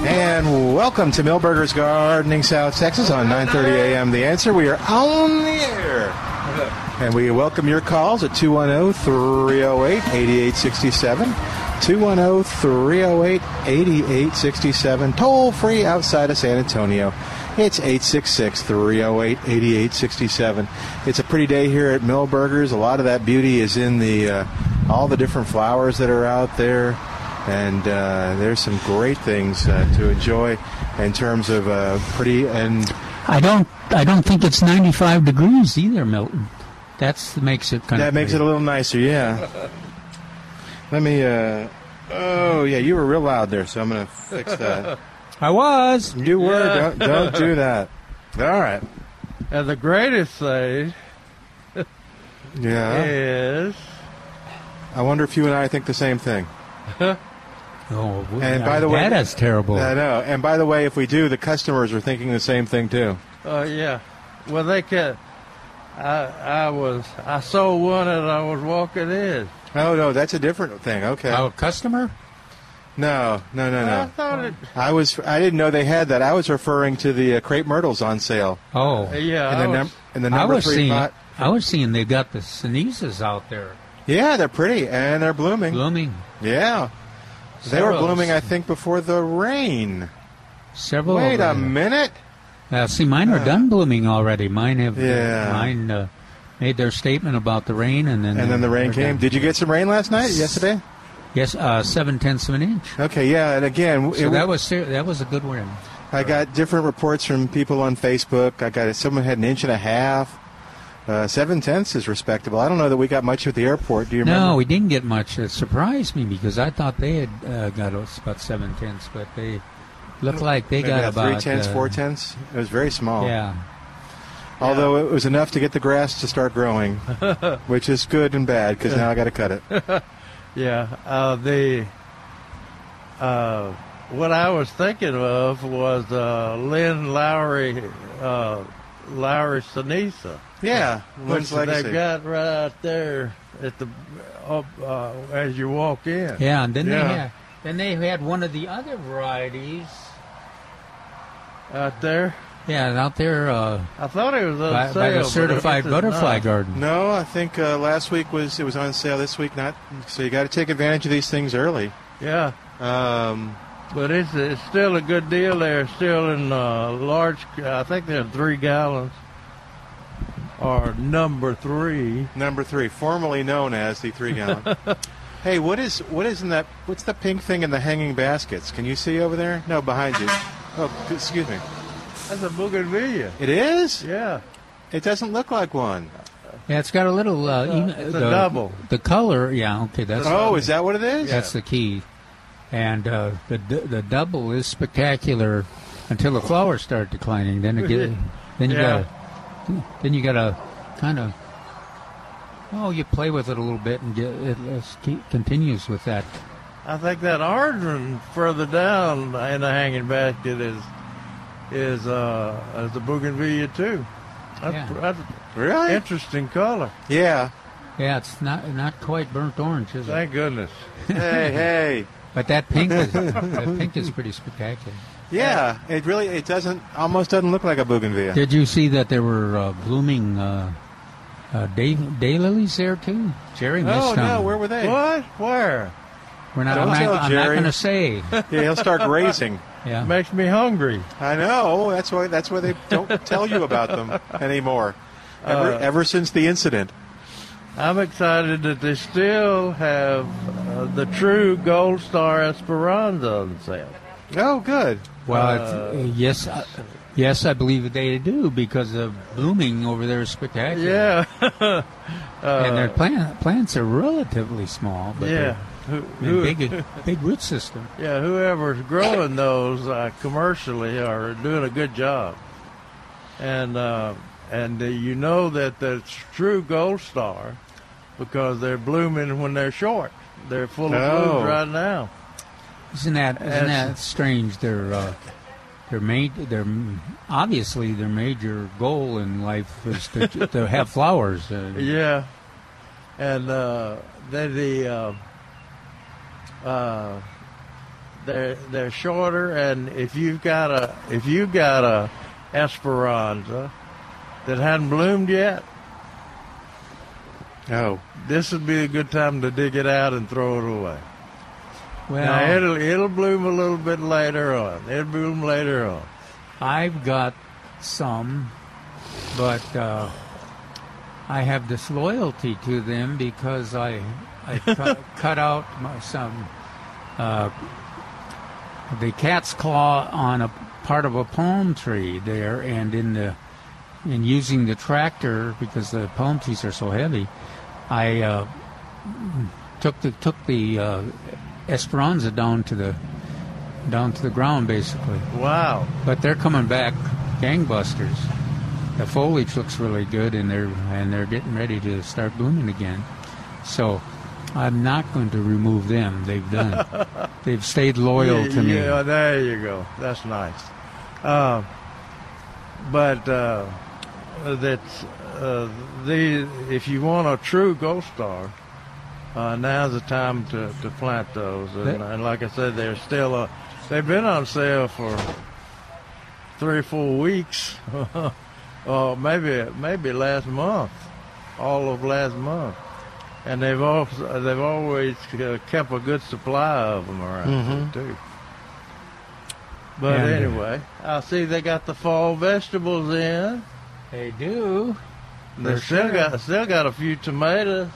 And welcome to Milberger's Gardening South Texas on 9:30 a.m. The Answer. We are on the air, and we welcome your calls at 210-308-8867, 210-308-8867, toll free outside of San Antonio. It's 866-308-8867. It's a pretty day here at Milberger's. A lot of that beauty is in the uh, all the different flowers that are out there and uh, there's some great things uh, to enjoy in terms of uh, pretty and I don't. I don't think it's 95 degrees either, Milton. That's makes it kind that of. That makes it a little nicer. Yeah. Let me. Uh, oh yeah, you were real loud there, so I'm gonna fix that. I was. You were. Yeah. Don't, don't do that. All right. And the greatest thing Yeah. is I wonder if you and I think the same thing. Oh, And by the way- that is terrible. I know. And by the way, if we do, the customers are thinking the same thing too. Oh yeah. Well, they can. I I was I saw one as I was walking in. Oh no, that's a different thing. Okay. Oh, customer? No, no, no, no. I thought it. I was. I didn't know they had that. I was referring to the uh, crepe myrtles on sale. Oh, Yeah. and I the, was- num- and the I was three seeing. pot. I was seeing they got the sneezes out there Yeah, they're pretty and they're blooming. blooming. Yeah, they were Several- blooming. I think before the rain. Several. Wait a minute. Uh, see, mine are done blooming already. Mine have. uh, Yeah. mine uh, made their statement about the rain, and then. And then the rain they're came. done. Did you get some rain last night? Yesterday? Yes, uh, seven tenths of an inch. Okay, yeah. And again, So it- that was ser- that was a good win. I got different reports from people on Facebook. I got someone had an inch and a half. Uh, seven tenths is respectable. I don't know that we got much at the airport. Do you remember? No, we didn't get much. It surprised me because I thought they had uh, got us about seven tenths, but they looked like they Maybe got about three tenths, uh, four tenths. It was very small. Yeah, Although it was enough to get the grass to start growing, which is good and bad because now I got to cut it. Yeah. Uh, the. Uh, what I was thinking of was uh, Lynn Lowry, Lowry Sinisa. Yeah, which legacy. they've got right out there at the up uh, as you walk in. yeah, and then Yeah. they had then they had one of the other varieties. Out there, Yeah, out there uh, I thought it was on by, sale. by the certified it's butterfly not. garden. No, I think uh, last week was it was on sale. This week not. So you got to take advantage of these things early. Yeah, Um, but it's it's still a good deal. They're still in uh, large. I think they're three gallons, or number three. number three, formerly known as the three gallon. hey, what is what is in that? What's the pink thing in the hanging baskets? Can you see over there? No, behind you. Oh, excuse me. That's a bougainvillea. It is. Yeah, It doesn't look like one. Yeah, it's got a little. Uh, em- it's a the, double. The color, yeah, okay, that's Oh, is that what it is? That's the key. And uh, the the double is spectacular until the flowers start declining. Then it get, then you Yeah. gotta then you gotta kind of oh you play with it a little bit and get it it continues with that. I think that orange one further down in the hanging basket is is uh is the bougainvillea too. That's, Yeah. that's Really? interesting color. Yeah. Yeah, it's not not quite burnt orange, is it? Thank goodness. hey, hey. But that pink is that pink is pretty spectacular. Yeah, it really it doesn't almost doesn't look like a bougainvillea. Did you see that there were uh, blooming uh, uh, day daylilies there too? Jerry missed Oh them. no, where were they? What? Where? We're not. Don't I'm, tell not I'm not going to say. Yeah, he'll start grazing. Yeah. Makes me hungry. I know. That's why. That's why they don't tell you about them anymore. Ever, Uh, ever since the incident. I'm excited that they still have uh, the true Gold Star Esperanza on sale. Oh, good. Well, Uh, uh, yes, uh, Yes, I believe they do because the blooming over there is spectacular. Yeah. and their plant, plants are relatively small, but yeah. Who, they're who- big, big root system. yeah, whoever's growing those uh, commercially are doing a good job. And uh, and uh, you know that that's true gold star because they're blooming when they're short. They're full of Oh. blooms right now. Isn't that isn't That's- that strange? Their uh, their main their obviously their major goal in life is to, to have flowers. Uh, Yeah, and uh, they the uh, uh, they're they're shorter, and if you've got a if you've got a Esperanza that hadn't bloomed yet, Oh, this would be a good time to dig it out and throw it away. Well, now it'll it'll bloom a little bit later on. It'll bloom later on. I've got some, but uh, I have disloyalty to them because I I cut, cut out my, some uh, the cat's claw on a part of a palm tree there, and in the in using the tractor because the palm trees are so heavy, I uh, took the took the uh, Esperanza down to the down to the ground basically. Wow. But they're coming back gangbusters. The foliage looks really good, and they're and they're getting ready to start blooming again. So I'm not going to remove them. They've done. They've stayed loyal yeah, to me. Yeah, there you go. That's nice. Uh, but uh, that's uh, the if you want a true gold star, uh, now's the time to, to plant those. And, That- and like I said, they're still uh, they've been on sale for three or four weeks, or maybe maybe last month, all of last month. And they've also they've always uh, kept a good supply of them around Mhm. too. But uh, anyway, I see they got the fall vegetables in. They do. They still sure. got still got a few tomatoes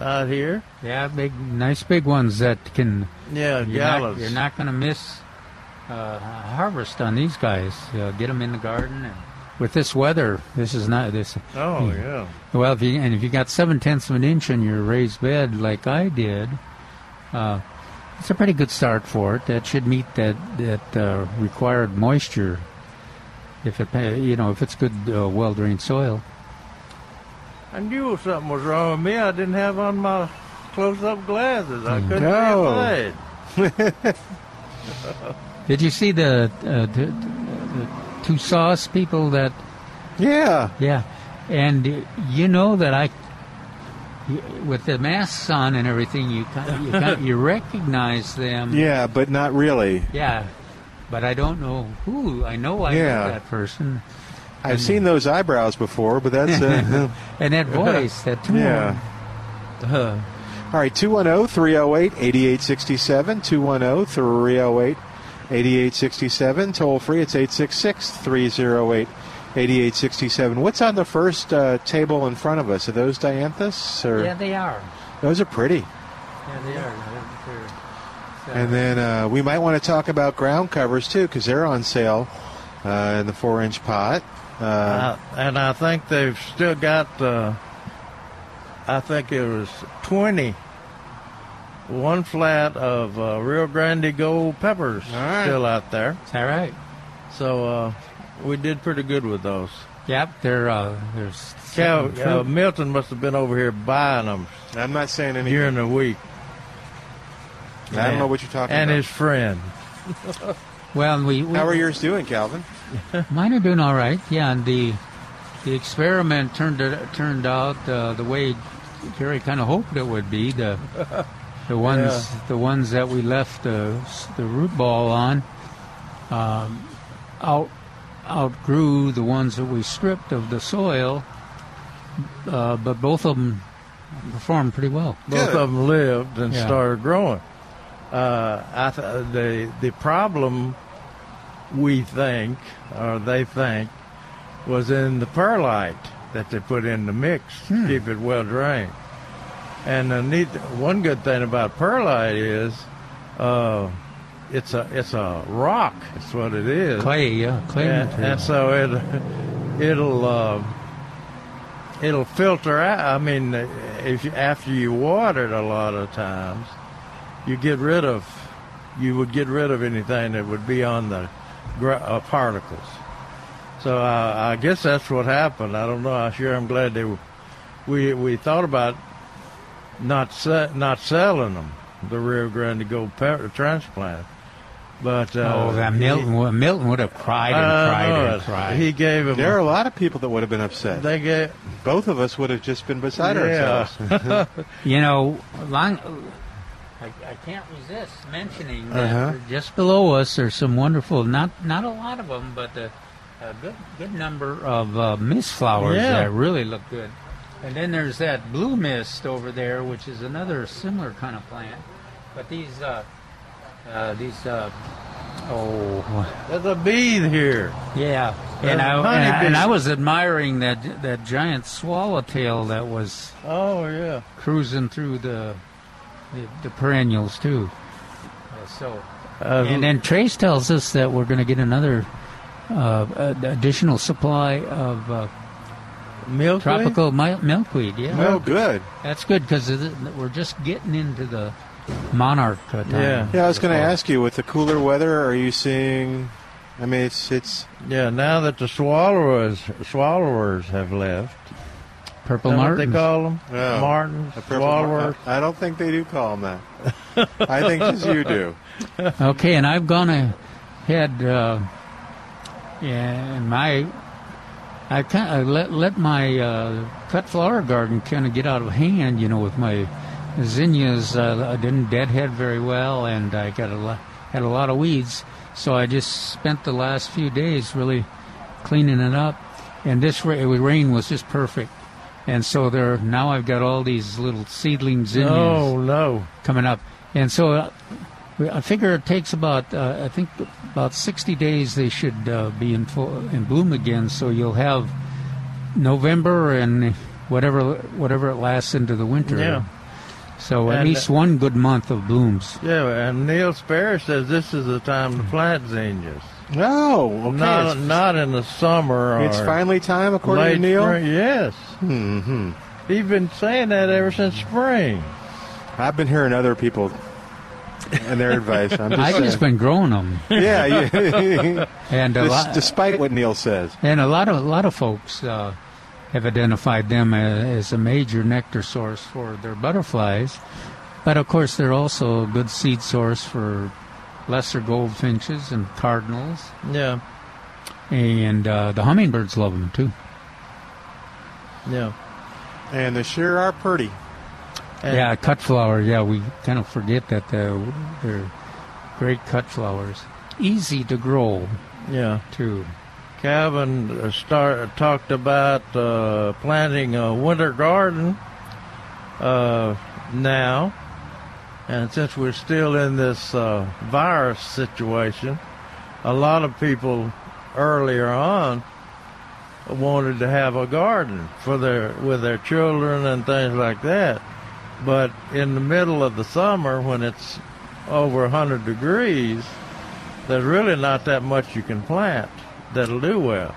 out here. Yeah, big, nice big ones that can. Yeah, You're not, you're not going to miss uh, harvest on these guys. Uh, get them in the garden, and with this weather, this is not this. Oh yeah. Well, if you and if you got seven tenths of an inch in your raised bed like I did, uh, it's a pretty good start for it. That should meet that that uh, required moisture. If it, you know, if it's good, uh, well drained soil. I knew something was wrong with me. I didn't have on my close-up glasses. I Hmm. couldn't No. see a. Did you see the, uh, the, the two sauce people that? yeah. Yeah, and uh, you know that I, with the masks on and everything, you kind you, kind you recognize them. Yeah, but not really. Yeah, but I don't know who. I know I Yeah. know that person. I've seen those eyebrows before, but that's. Uh, And that voice, that tone. yeah. Uh, All right, 210 308 8867. 210 308 8867. Toll free, it's 866 308 8867. What's on the first uh, table in front of us? Are those dianthus? Or? Yeah, they are. Those are pretty. Yeah, they are. They're- they're- And then uh, we might want to talk about ground covers too, because they're on sale uh, in the four inch pot. Uh, Uh, and I think they've still got, uh, I think it was 20, one flat of uh, Rio Grande Gold peppers All right. still out there. Is that right? So uh, we did pretty good with those. Yep, they're uh, there's Cal, uh, Milton must have been over here buying them I'm not saying anything. during the week. I don't know what you're talking about. And about. his friend. well, we, we How are yours doing, Calvin? Mine are doing all right. Yeah, and the the experiment turned turned out uh, the way Jerry kind of hoped it would be. The the ones the ones that we left the the root ball on um, out outgrew the ones that we stripped of the soil. Uh, but both of them performed pretty well. Both Good. of them lived and Yeah. started growing. Uh, I th- the the problem we think, or they think, was in the perlite that they put in the mix to keep it well drained. And the neat, one good thing about perlite is, uh, it's a it's a rock. That's what it is. Clay, yeah, clay and, and so it it'll uh, it'll filter out. I mean, if you, after you water it a lot of times, you get rid of you would get rid of anything that would be on the gra- uh, particles. So uh, I guess that's what happened. I don't know. I sure I'm glad they were, we we thought about not se- not selling them the Rio Grande Gold per- transplant, but uh, oh, that Milton, would- Milton would have cried and I cried know and cried. He gave him. There are a lot of people that would have been upset. They gave. Both of us would have just been beside Yeah. ourselves. You know, long, I, I can't resist mentioning that Uh-huh. just below us are some wonderful, not not a lot of them, but a, a good good number of uh, mist flowers Yeah. that really look good. And then there's that blue mist over there, which is another similar kind of plant. But these uh, uh, these uh, oh There's a bee here. yeah, and I, and I and I was admiring that that giant swallowtail that was Oh yeah. cruising through the the, the perennials too. Uh, so, Uh, and then Trace tells us that we're going to get another uh, uh, additional supply of uh, milkweed? tropical mi- milkweed. Yeah, Oh, good. that's good because we're just getting into the monarch uh, time. Yeah. Yeah, I was going to ask you, with the cooler weather, are you seeing? I mean, it's it's Yeah. Now that the swallowers swallowers have left, purple Is that they call them? Oh. Martins, a purple mar- I don't think they do call them that. I think just you do. Okay, and I've gone ahead. Uh, yeah, and my I kind of let let my uh, cut flower garden kind of get out of hand. You know, with my zinnias, uh, I didn't deadhead very well, and I got a lot, had a lot of weeds. So I just spent the last few days really cleaning it up, and this ra- rain was just perfect. And so there now I've got all these little seedling zinnias No, no. coming up. And so uh, I figure it takes about, uh, I think about 60 days they should uh, be in, full, in bloom again. So you'll have November and whatever whatever it lasts into the winter. Yeah. So at And, least one good month of blooms. Yeah, and Neil Sperry says this is the time to plant zinnias. No, okay. Not not in the summer it's finally time, according to Neil. spring. Yes, hmm he's been saying that ever since spring. I've been hearing other people and their advice. I'm just I've saying. just been growing them, yeah, yeah. and a Des- lot, despite what Neil says. and a lot of a lot of folks uh, have identified them as, as a major nectar source for their butterflies. But of course, they're also a good seed source for lesser goldfinches and cardinals, Yeah, and uh, the hummingbirds love them too. yeah. And they sure are pretty. And yeah, cut flower. Yeah, we kind of forget that uh, they're great cut flowers, easy to grow yeah. too. Calvin uh, start talked about uh, planting a winter garden uh, now, and since we're still in this uh, virus situation, a lot of people earlier on wanted to have a garden for their with their children and things like that. But in the middle of the summer, when it's over 100 degrees, there's really not that much you can plant that'll do well.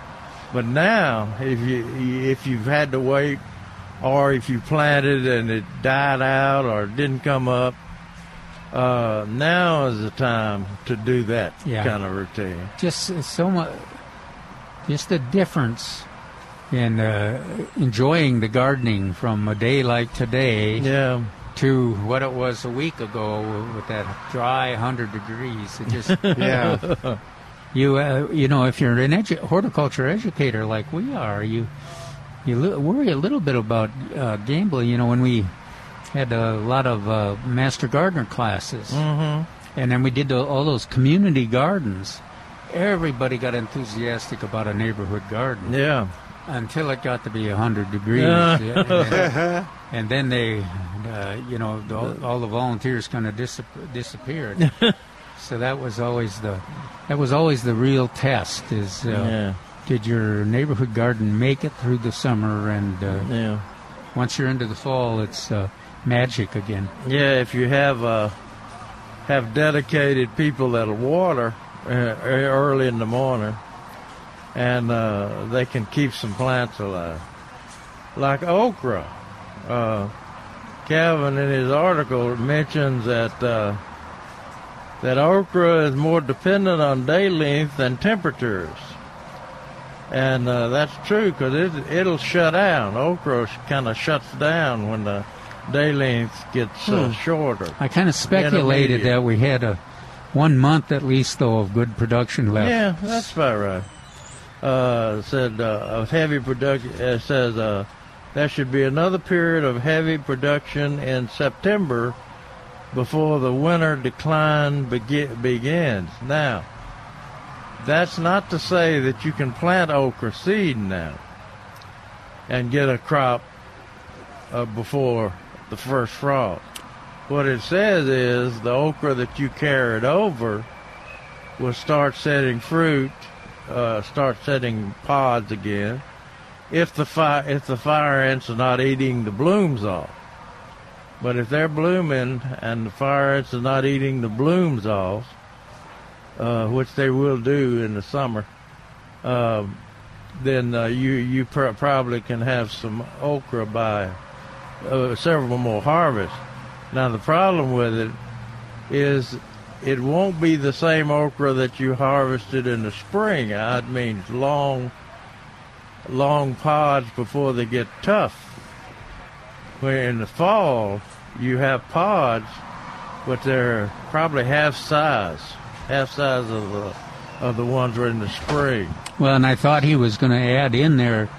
But now, if you if you've had to wait, or if you planted and it died out or didn't come up, uh, now is the time to do that Yeah. kind of routine. Just so much, just the difference in uh, enjoying the gardening from a day like today Yeah, to what it was a week ago with that dry 100 degrees. It just Yeah. you uh, you know if you're an edu- horticulture educator like we are, you you li- worry a little bit about uh, gambling. You know when we had a lot of uh, master gardener classes, hmm and then we did the, all those community gardens. Everybody got enthusiastic about a neighborhood garden yeah, until it got to be 100 degrees. Yeah. and, and then they, uh, you know, the, all, all the volunteers kind of dis- disappeared. so that was always the that was always the real test is uh, yeah, did your neighborhood garden make it through the summer and uh, yeah. once you're into the fall it's uh, magic again Yeah, if you have a have dedicated people that'll water uh, early in the morning, and uh, they can keep some plants alive, like okra. Uh, Calvin, in his article, mentions that uh, that okra is more dependent on day length than temperatures. And uh, that's true because it, it'll shut down. Okra kind of shuts down when the day length gets uh, Hmm. shorter. I kind of speculated that we had a one month at least, though, of good production left. Yeah, that's about right. Uh, said uh, of heavy production. It says uh, there should be another period of heavy production in September before the winter decline begi- begins. Now, that's not to say that you can plant okra seed now and get a crop uh, before the first frost. What it says is the okra that you carried over will start setting fruit, uh, start setting pods again, if the fire if the fire ants are not eating the blooms off. But if they're blooming and the fire ants are not eating the blooms off, uh, which they will do in the summer, uh, then you you pr- probably can have some okra by uh, several more harvests. Now the problem with it is it won't be the same okra that you harvested in the spring. That means long, long pods before they get tough. When in the fall you have pods, but they're probably half size, half size of the of the ones are in the spring. Well, and I thought he was going to add in there.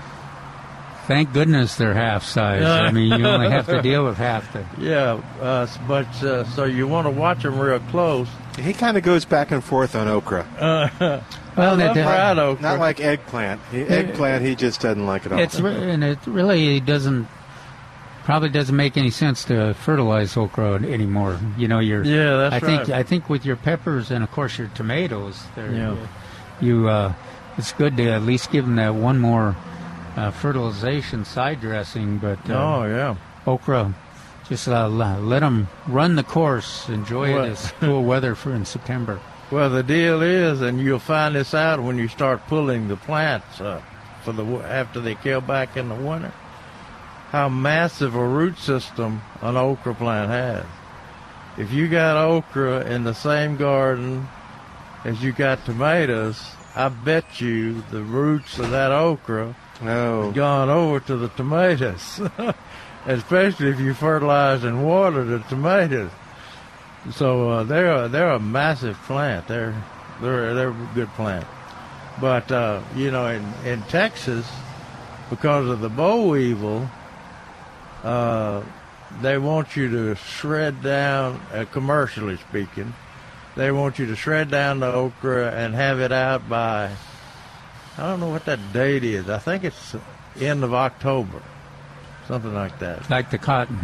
Thank goodness they're half size. I mean, you only have to deal with half the. Yeah, uh, but uh, so you want to watch them real close. He kind of goes back and forth on okra. Uh, Well, I love it- fried okra. Not like eggplant. He, eggplant, he just doesn't like it all. It's re- and it really doesn't probably doesn't make any sense to fertilize okra anymore. You know, you're Yeah, that's I think. I think with your peppers and of course your tomatoes, they're, Yeah. you uh, it's good to at least give them that one more uh, fertilization side dressing. But uh, oh yeah. okra, just uh, let them run the course. Enjoy Well- it as cool weather for in September. Well, the deal is, and you'll find this out when you start pulling the plants for the after they kill back in the winter. How massive a root system an okra plant has. If you got okra in the same garden as you got tomatoes, I bet you the roots of that okra no. gone over to the tomatoes, especially if you fertilize and water the tomatoes. So uh, they're they're a massive plant. They're they're they're a good plant. But uh, you know, in in Texas, because of the boll weevil, uh, they want you to shred down, uh, commercially speaking, they want you to shred down the okra and have it out by I don't know what that date is. I think it's end of October, something like that. Like the cotton,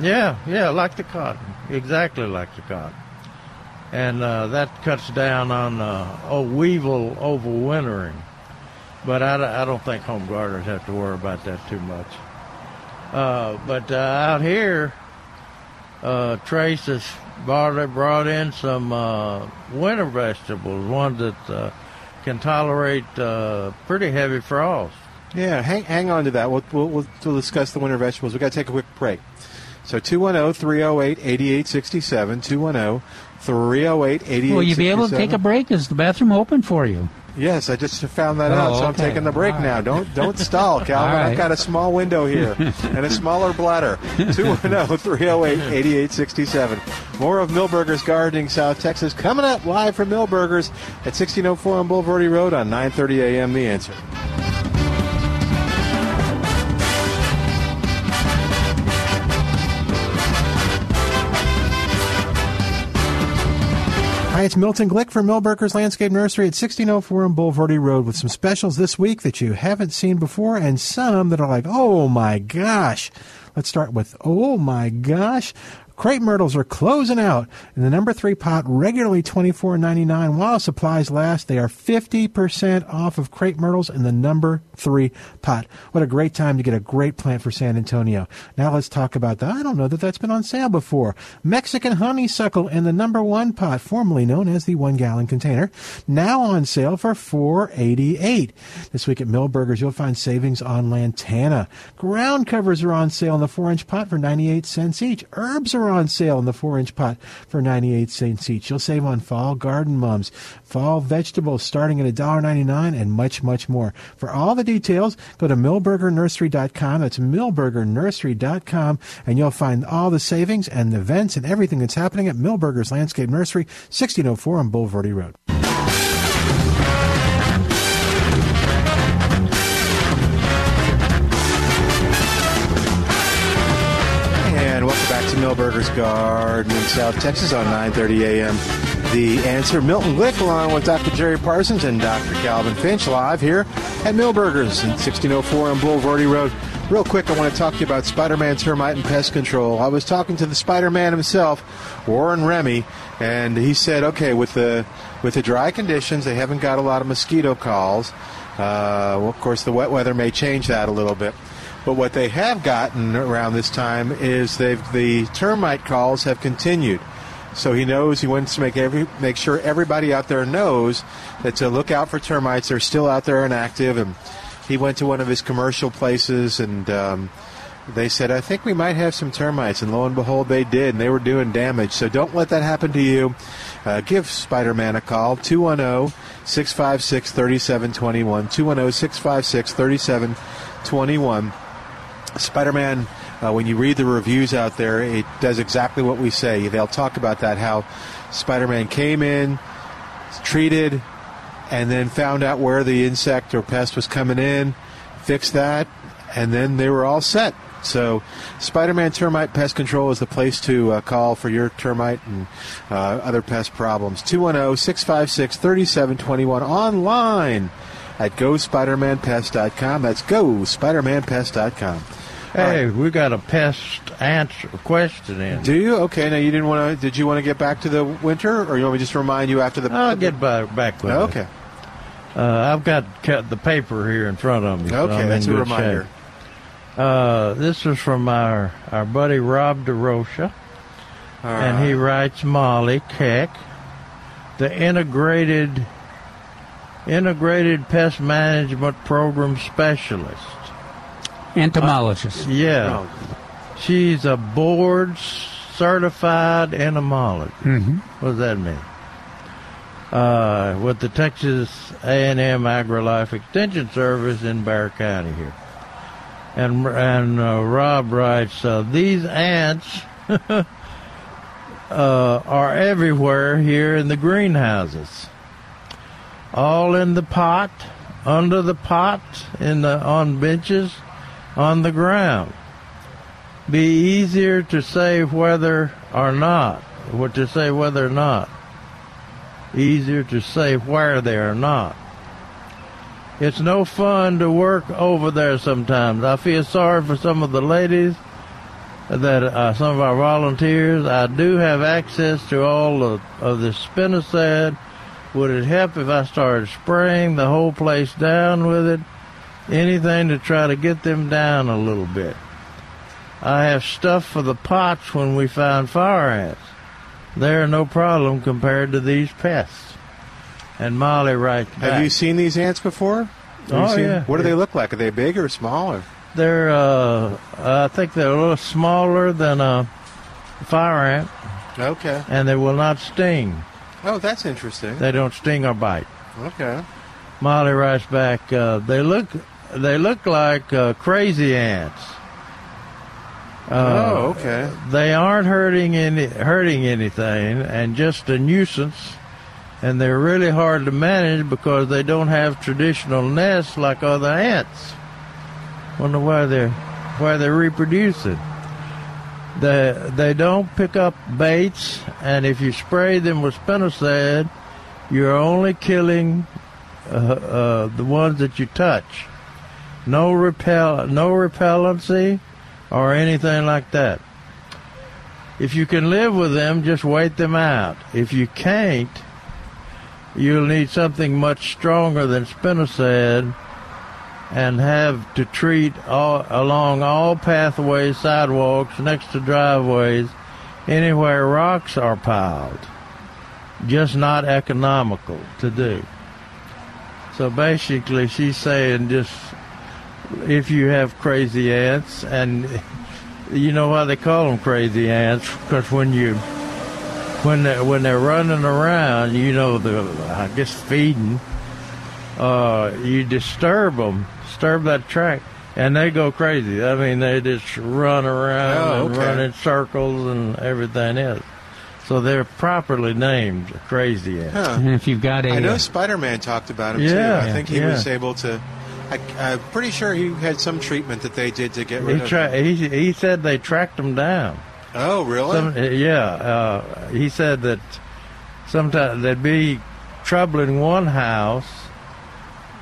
yeah. Yeah, yeah, like the cotton, exactly like the cotton, and uh, that cuts down on uh, oh, weevil overwintering. But I, I don't think home gardeners have to worry about that too much. Uh, but uh, out here, uh, Trace has brought, brought in some uh, winter vegetables, ones that uh, can tolerate uh, pretty heavy frost. Yeah, hang, hang on to that. We'll, we'll, we'll, we'll discuss the winter vegetables. We've got to take a quick break. So 210 308 8867. 210 308 8867. Will you be able to take a break? Is the bathroom open for you? Yes, I just found that Oh, out, so I'm taking the break All now. Don't don't stall, Calvin. Right. I've got a small window here and a smaller bladder. 210-308-8867. More of Milberger's Gardening South Texas coming up live from Milberger's at 1604 on Bulverde Road on 9:30 a.m. The Answer. Hi, it's Milton Glick from Milberger's Landscape Nursery at 1604 on Bulverde Road with some specials this week that you haven't seen before and some that are like, oh my gosh. Let's start with, oh my gosh. Crepe myrtles are closing out. In the number three pot, regularly $24.99. While supplies last, they are 50% off of crepe myrtles in the number three pot. What a great time to get a great plant for San Antonio. Now let's talk about that. I don't know that that's been on sale before. Mexican honeysuckle in the number one pot, formerly known as the one gallon container, now on sale for $4.88. This week at Milberger's, you'll find savings on lantana. Ground covers are on sale in the four inch pot for 98 cents each. Herbs are on sale in the four inch pot for 98 cents each. You'll save on fall garden mums, fall vegetables starting at $1.99 and much, much more. For all the details, go to milbergernursery.com. That's milbergernursery.com and you'll find all the savings and the events and everything that's happening at Milberger's Landscape Nursery, 1604 on Bulverde Road. Milberger's Garden in South Texas on 9:30 a.m. The answer: Milton Glick, along with Dr. Jerry Parsons and Dr. Calvin Finch, live here at Milberger's in 1604 on Bulverde Road. Real quick, I want to talk to you about Spider-Man termite and pest control. I was talking to the Spider-Man himself, Warren Remy, and he said, okay, with the with the dry conditions, they haven't got a lot of mosquito calls. Uh, well, of course, the wet weather may change that a little bit. But what they have gotten around this time is they've the termite calls have continued. So he knows he wants to make every make sure everybody out there knows that to look out for termites. They're still out there and active. And he went to one of his commercial places and um, they said, "I think we might have some termites." And lo and behold, they did, and they were doing damage. So don't let that happen to you. Uh, give Spider-Man a call 210 656 3721 210 656 3721 Spider-Man, uh, when you read the reviews out there, it does exactly what we say. They'll talk about that how Spider-Man came in, treated, and then found out where the insect or pest was coming in, fixed that, and then they were all set. So, Spider-Man Termite Pest Control is the place to uh, call for your termite and uh, other pest problems. 210-656-3721 online at GoSpiderManPest.com. That's GoSpiderManPest.com. Hey, we got a pest answer question in. Do you? Okay. Now you didn't want to. Did you want to get back to the winter, or you want me just to remind you after the? I'll get back, back with it. Okay. Uh, I've got cut the paper here in front of me. so Okay, I'm that's a reminder. Uh, this is from our, our buddy Rob DeRocha, and he writes Molly Keck, the integrated integrated pest management program specialist. Entomologist. Yeah, she's a board certified entomologist. hmm What does that mean? Uh, with the Texas A&M AgriLife Extension Service in Bexar County here. And and uh, Rob writes, uh, these ants uh, are everywhere here in the greenhouses. All in the pot, under the pot, in the on benches, on the ground. Be easier to say whether or not, what to say whether or not. Easier to say where they are not. It's no fun to work over there sometimes. I feel sorry for some of the ladies that uh, some of our volunteers. I do have access to all of, of the spinosad. Would it help if I started spraying the whole place down with it? Anything to try to get them down a little bit. I have stuff for the pots when we find fire ants. They're no problem compared to these pests. And Molly writes back. Have you seen these ants before? Oh, seen- yeah. What do they look like? Are they big or small? Or? They're, uh, I think they're a little smaller than a fire ant, Okay. and they will not sting. Oh, that's interesting. They don't sting or bite. Okay. Molly writes back, uh, they look, they look like uh, crazy ants. Uh, oh, okay. They aren't hurting any, hurting anything, and just a nuisance. And they're really hard to manage because they don't have traditional nests like other ants. Wonder why they're why they're reproducing. They they don't pick up baits, and if you spray them with spinosad, you're only killing uh, uh, the ones that you touch. No repel, no repellency, or anything like that. if you can live with them, just wait them out. If you can't, you'll need something much stronger than spinosad and have to treat all, along all pathways, sidewalks, next to driveways, anywhere rocks are piled. Just not economical to do. So basically, she's saying just if you have crazy ants, and you know why they call them crazy ants, because when you when they, when they're running around, you know the I guess feeding, uh, you disturb them, disturb that track, and they go crazy. I mean, they just run around Oh, and okay. run in circles and everything else. So they're properly named crazy ants. Huh. And if you've got a I know uh, Spider-Man talked about him Yeah, too. I think he yeah. was able to. I, I'm pretty sure he had some treatment that they did to get rid He, of. tra- them. he he said they tracked them down. oh, really? Some, yeah, uh, he said that sometimes they'd be troubling one house,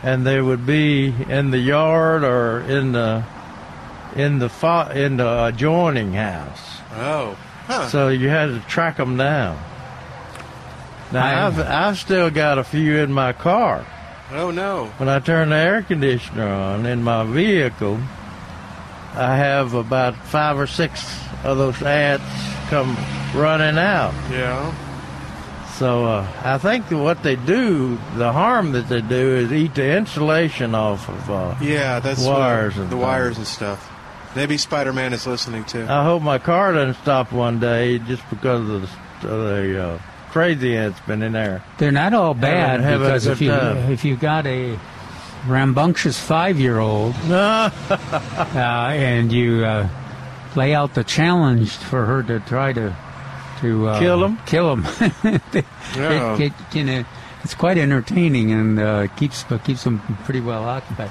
and they would be in the yard or in the in the fa- in the adjoining house. oh, huh. So you had to track them down. Now I- I've I've still got a few in my car. oh no. When I turn the air conditioner on in my vehicle, I have about five or six of those ants come running out. Yeah. So uh, I think that what they do, the harm that they do, is eat the insulation off of. Uh, Yeah, that's Wires what, and the things. wires and stuff. Maybe Spider-Man is listening too. I hope my car doesn't stop one day just because of the, of the uh, crazy ants been in there. They're not all bad having because if you time. if you got a rambunctious five year old uh, and you uh, lay out the challenge for her to try to to uh, Kill 'em? kill them. Yeah. it, it, can, uh, it's quite entertaining and uh, keeps uh, keeps them pretty well occupied.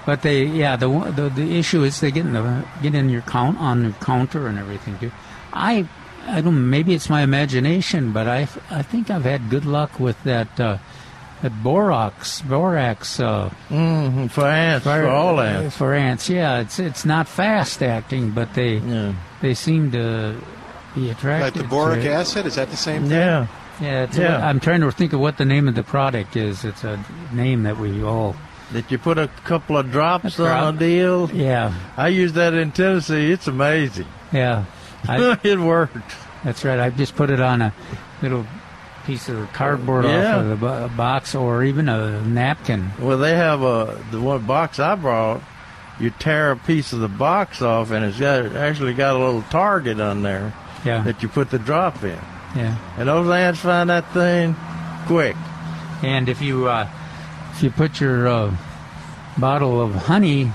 but they, yeah, the, the the issue is they get in the get in your count on your counter and everything too. I I don't. Maybe it's my imagination, but I I think I've had good luck with that. Uh, that borax, borax, uh, Mhm, for ants, for all ants. for ants. Yeah, it's it's not fast acting, but they Yeah, they seem to be attracted. like the boric to it. acid, is that the same thing? yeah. Yeah, it's Yeah. I'm trying to think of what the name of the product is. It's a name that we all. That you put a couple of drops A drop. on a deal? Yeah, I use that in Tennessee. It's amazing. yeah. I, it worked. that's right. I just put it on a little piece of cardboard Yeah. off of the bo- box, or even a napkin. Well, they have a the one box I brought. You tear a piece of the box off, and it's got actually got a little target on there Yeah, that you put the drop in. yeah. And those ants find that thing quick. And if you uh, if you put your uh, bottle of honey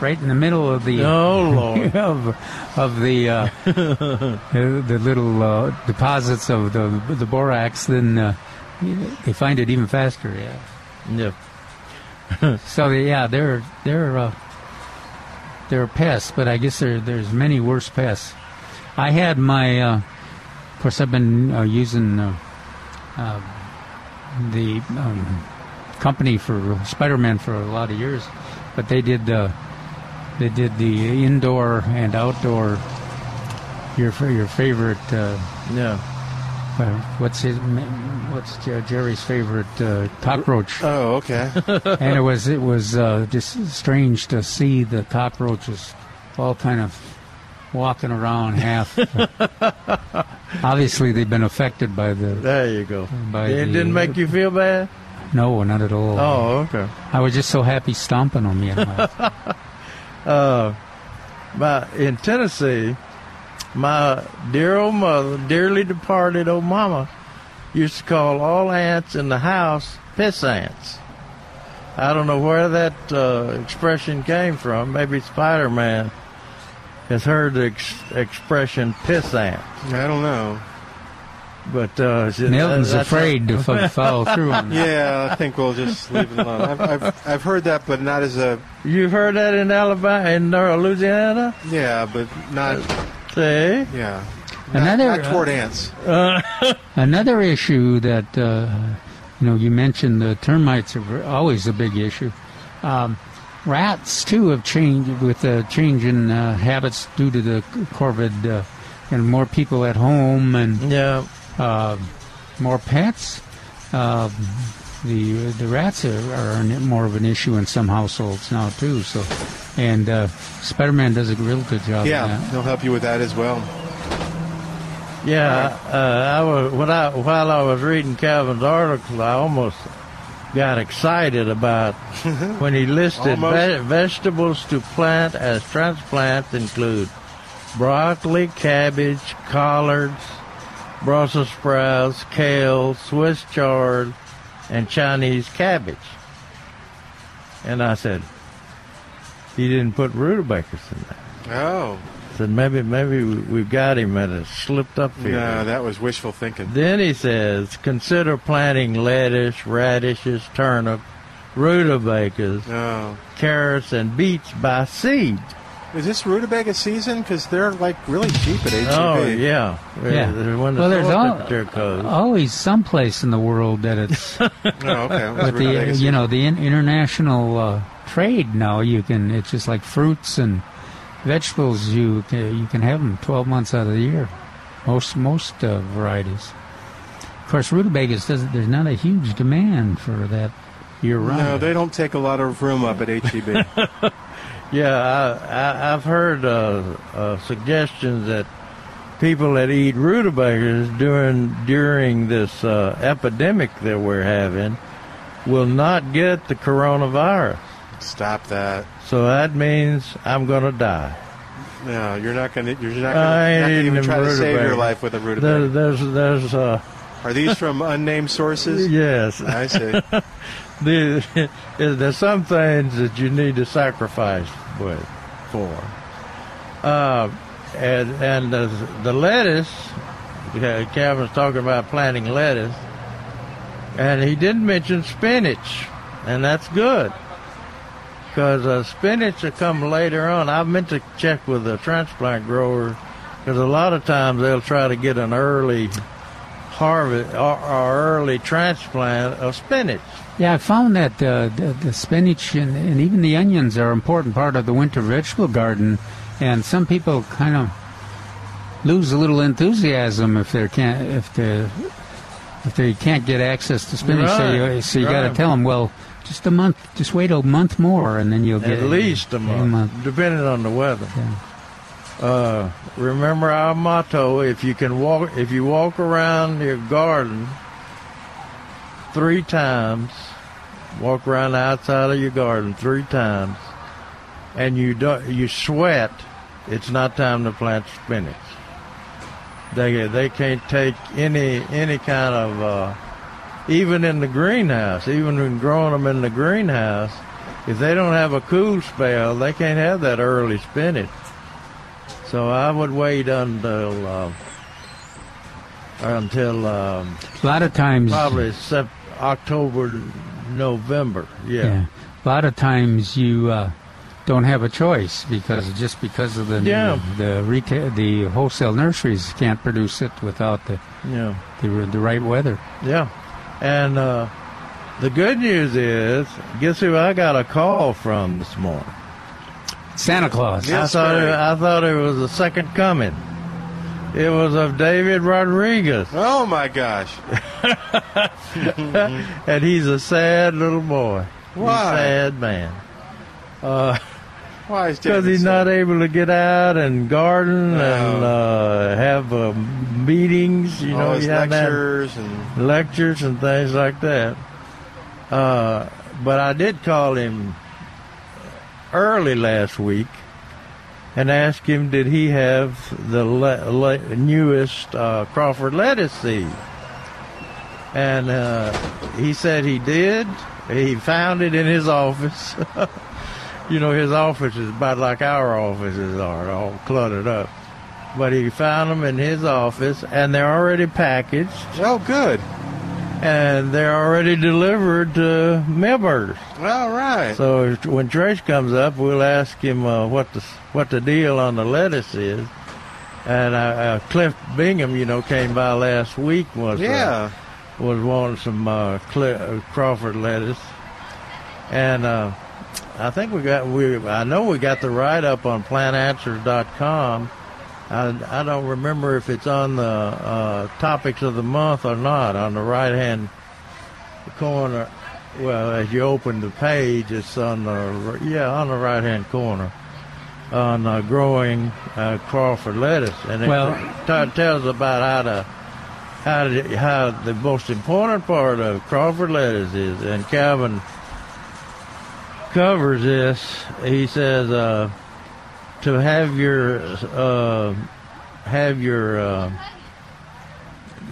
right in the middle of the Oh of, of the uh, the the little uh, deposits of the the borax, then uh, they find it even faster. Yeah. yeah. So yeah, they're they're uh, they're pests, but I guess there there's many worse pests. I had my, uh, of course, I've been uh, using uh, uh, the um, company for Spider-Man for a lot of years, but they did uh, they did the indoor and outdoor. Your your favorite. Uh, Yeah. what's his? What's Jerry's favorite uh, cockroach? Oh, okay. and it was it was uh, just strange to see the cockroaches all kind of walking around half. Obviously, they've been affected by the. There you go. By it the- didn't make you feel bad. No, not at all. Oh, okay. I was just so happy stomping on know. Uh, my in Tennessee, my dear old mother, dearly departed old mama, used to call all ants in the house piss ants. I don't know where that uh, expression came from. Maybe Spider Man has heard the ex- expression piss ant. I don't know. But uh, Milton's that's- afraid to f- follow through on that. Yeah, I think we'll just leave it alone. I've, I've, I've heard that, but not as a You've heard that in Alabama, in uh, Louisiana? yeah, but not See? yeah. Another, not, not toward ants. Another issue that uh, you know you mentioned the termites are always a big issue. Um, rats too have changed with the change in uh, habits due to the COVID uh, and more people at home and Yeah. uh, more pets. Uh, the the rats are, are more of an issue in some households now too. So, and uh, Spider-Man does a real good job. Yeah, of that. they'll help you with that as well. Yeah, uh, I was when I while I was reading Calvin's article, I almost got excited about when he listed ve- vegetables to plant as transplants include broccoli, cabbage, collards, Brussels sprouts, kale, Swiss chard, and Chinese cabbage. And I said, he didn't put rutabagas in there. Oh, said maybe maybe we- we've got him and it slipped up here. no, that was wishful thinking. Then he says, consider planting lettuce, radishes, turnip, rutabagas, No. carrots, and beets by seed. Is this rutabaga season? Because they're like really cheap at HEB. Oh yeah, Yeah. When the Well, there's soil al- temperature goes. always some place in the world that it's Oh, okay. It was with the rutabaga you know the international uh, trade now. You can it's just like fruits and vegetables. You can, you can have them 12 months out of the year. Most most uh, varieties. Of course, rutabagas doesn't. There's not a huge demand for that year round. No, they don't take a lot of room up at E HEB. Yeah, I, I, I've heard uh, uh, suggestions that people that eat rutabagas during during this uh, epidemic that we're having will not get the coronavirus. Stop that. So that means I'm gonna die. No, you're not gonna. You're not gonna, ain't not gonna eating even try to save your life with a There, rutabaga. there's there's uh, Are these from unnamed sources? yes, I see. the, there's some things that you need to sacrifice with for. Uh, and and the, the lettuce, Calvin's talking about planting lettuce, and he didn't mention spinach, and that's good. Because uh, spinach will come later on. I meant to check with the transplant grower because a lot of times they'll try to get an early harvest or, or early transplant of spinach. Yeah, I found that uh, the, the spinach and, and even the onions are an important part of the winter vegetable garden, and some people kind of lose a little enthusiasm if they can't if they if they can't get access to spinach. So you, so you got to tell them, well, just a month, just wait a month more, and then you'll get At least a month, depending on the weather. Yeah. Uh, remember our motto: if you can walk, if you walk around your garden three times, walk around the outside of your garden three times, and you don't, you sweat, it's not time to plant spinach. They they can't take any any kind of uh, even in the greenhouse, even when growing them in the greenhouse, if they don't have a cool spell, they can't have that early spinach. So I would wait until uh, until um, A lot of times, probably sep- October, November. Yeah. yeah, a lot of times you uh, don't have a choice because just because of the Yeah. the retail the wholesale nurseries can't produce it without the yeah. the, the right weather. Yeah. And uh, the good news is, guess who I got a call from this morning? Santa Claus. Yeah. I Yes, thought it, I thought it was the second coming. It was of David Rodriguez, Oh my gosh! and he's a sad little boy. He's a Why? sad man. Uh, Why is Because he's so- not able to get out and garden No. and uh, have uh, meetings, you know, had lectures and lectures and things like that. Uh, but I did call him early last week and ask him did he have the le- le- newest uh, Crawford lettuce seed. And uh, he said he did. He found it in his office. you know, his office is about like our offices are, all cluttered up. But he found them in his office, and they're already packaged, oh, good. and they're already delivered to Milberger's. All right. So when Trish comes up, we'll ask him uh, what the what the deal on the lettuce is. And uh, uh, Cliff Bingham, you know, came by last week. Was uh, yeah. was wanting some uh, Cl- uh, Crawford lettuce, and uh, I think we got we I know we got the write up on PlantAnswers.com I, I don't remember if it's on the uh, topics of the month or not. On the right hand corner, well, as you open the page, it's on the yeah on the right hand corner on uh, growing uh, Crawford lettuce, and it Well- t- tells about how to how to, how the most important part of Crawford lettuce is, and Calvin covers this. He says uh, to have your uh, have your uh,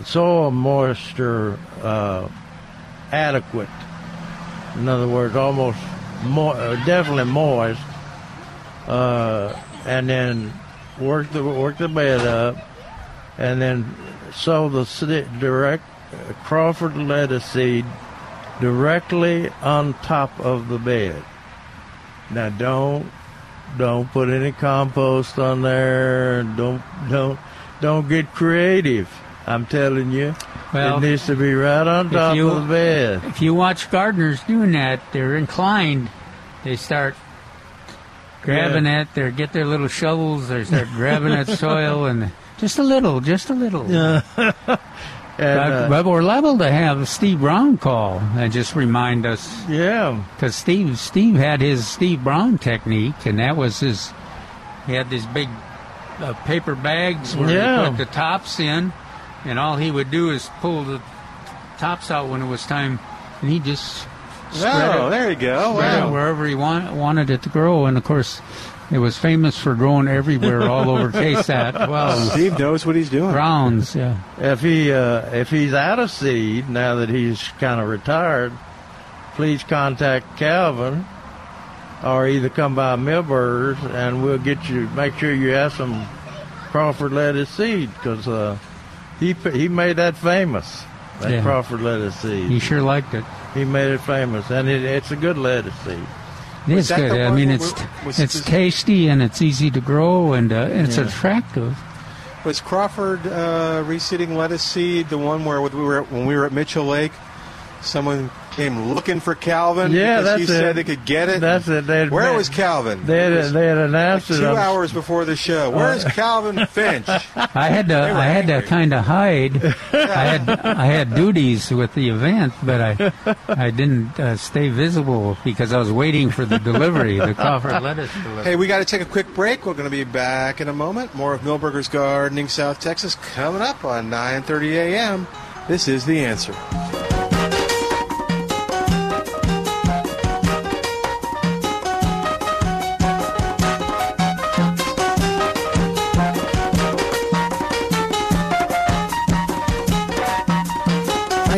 soil moisture uh, adequate. In other words, almost mo- uh, definitely moist, uh, and then work the work the bed up, and then sow the direct Crawford lettuce seed directly on top of the bed. Now don't don't put any compost on there. Don't don't don't get creative. I'm telling you, Well, it needs to be right on top you- of the bed. If you watch gardeners doing that, they're inclined. They start grabbing Yeah. at their get their little shovels. They start grabbing at soil and just a little, just a little. And, But, uh, but we're level to have Steve Brown call and just remind us yeah, because Steve Steve had his Steve Brown technique, and that was his. He had these big uh, paper bags where Yeah. he put the tops in, and all he would do is pull the tops out when it was time, and he just spread Oh, it, there you go. spread it wherever he want, wanted it to grow, and of course, it was famous for growing everywhere, all over KSAT. Well, Steve knows what he's doing. Browns, yeah. if he uh, if he's out of seed now that he's kind of retired, please contact Calvin, or either come by Milberger's and we'll get you. Make sure you have some Crawford lettuce seed because uh, he he made that famous. That Yeah. Crawford lettuce seed. He sure liked it. He made it famous, and it, it's a good lettuce seed. It is that good. I mean, it's was it's tasty and it's easy to grow and, uh, and it's Yeah. attractive. Was Crawford uh, reseeding lettuce seed the one where we were when we were at Mitchell Lake? Someone came looking for Calvin. Yeah, because he that's said they could get it. That's it. They'd Where met- was Calvin? They had, was they had announced it two hours before the show. Where's Calvin Finch? I had to I had to kind of hide. I had I had duties with the event, but I I didn't uh, stay visible because I was waiting for the delivery, the Crawford lettuce delivery. Hey, we got to take a quick break. We're going to be back in a moment. More of Milberger's Gardening South Texas coming up on 9:30 a.m. This is the answer.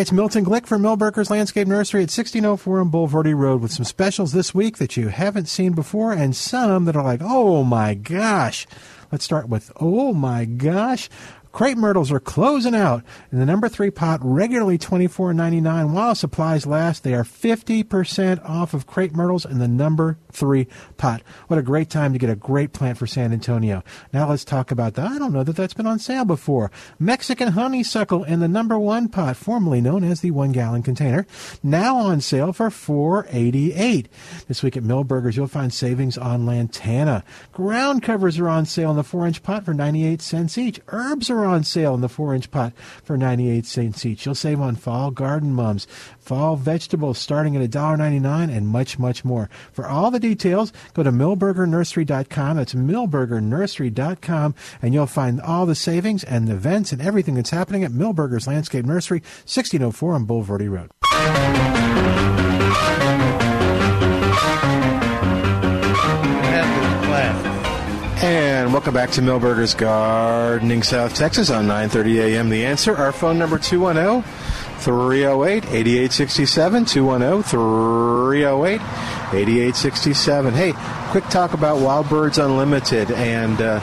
It's Milton Glick from Milberger's Landscape Nursery at 1604 on Bulverde Road with some specials this week that you haven't seen before and some that are like, oh my gosh. Let's start with, oh my gosh. Crepe myrtles are closing out. In the number three pot, regularly $24.99. While supplies last, they are 50% off of crepe myrtles in the number three pot. What a great time to get a great plant for San Antonio. Now let's talk about that. I don't know that that's been on sale before. Mexican honeysuckle in the number one pot, formerly known as the one gallon container, now on sale for $4.88. This week at Milberger's, you'll find savings on lantana. Ground covers are on sale in the four inch pot for 98 cents each. Herbs are on sale in the four inch pot for 98 cents each. You'll save on fall garden mums, fall vegetables starting at $1.99 and much, much more. For all the details, go to milbergernursery.com. That's milbergernursery.com and you'll find all the savings and the events and everything that's happening at Milberger's Landscape Nursery, 1604 on Bulverde Road. And welcome back to Milberger's Gardening South Texas on 9:30 a.m. The answer. Our phone number 210 308 8867 210 308 8867. Hey, quick talk about Wild Birds Unlimited and uh,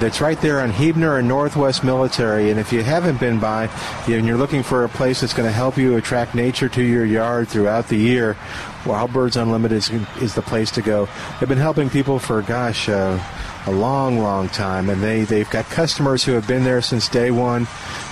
that's right there on Huebner and Northwest Military. And if you haven't been by and you're looking for a place that's going to help you attract nature to your yard throughout the year, Wild Birds Unlimited is, is the place to go. They've been helping people for, gosh, uh, a long, long time, and they, they've got customers who have been there since day one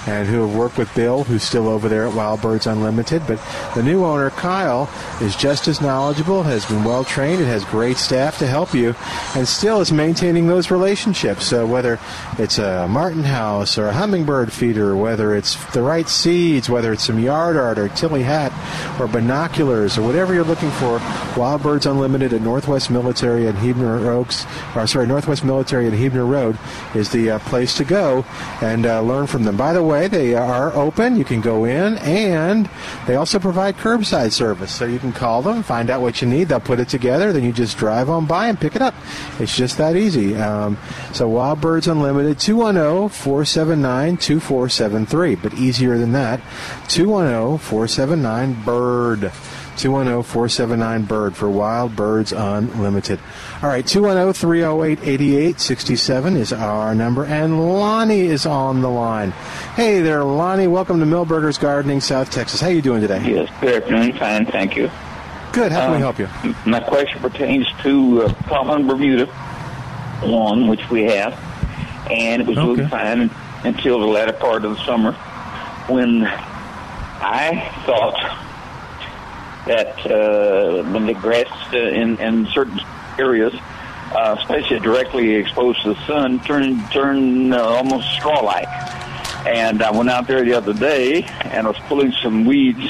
and who have worked with Bill, who's still over there at Wild Birds Unlimited. But the new owner, Kyle, is just as knowledgeable, has been well trained, and has great staff to help you, and still is maintaining those relationships. So whether it's a Martin house or a hummingbird feeder, whether it's the right seeds, whether it's some yard art or Tilly hat or binoculars or whatever you're looking for, Wild Birds Unlimited at Northwest Military and Huebner Oaks, or sorry, Northwest Military and Huebner Road is the uh, place to go and uh, learn from them. By the way, they are open. You can go in, and they also provide curbside service. So you can call them, find out what you need. They'll put it together. Then you just drive on by and pick it up. It's just that easy. Um, so Wild Birds Unlimited, 210 479 2473. But easier than that, 210 479 BIRD. For Wild Birds Unlimited. All right, 210-308-8867 is our number, and Lonnie is on the line. Hey there, Lonnie. Welcome to Milberger's Gardening, South Texas. How you doing today? Yes, good afternoon. Fine, thank you. Good. How can we Um, help you? My question pertains to uh, common Bermuda lawn, which we have, and it was doing Okay. fine until the latter part of the summer, when I thought that uh, when the grass uh, in, in certain areas, uh, especially directly exposed to the sun, turned turned uh, almost straw-like. And I went out there the other day and I was pulling some weeds,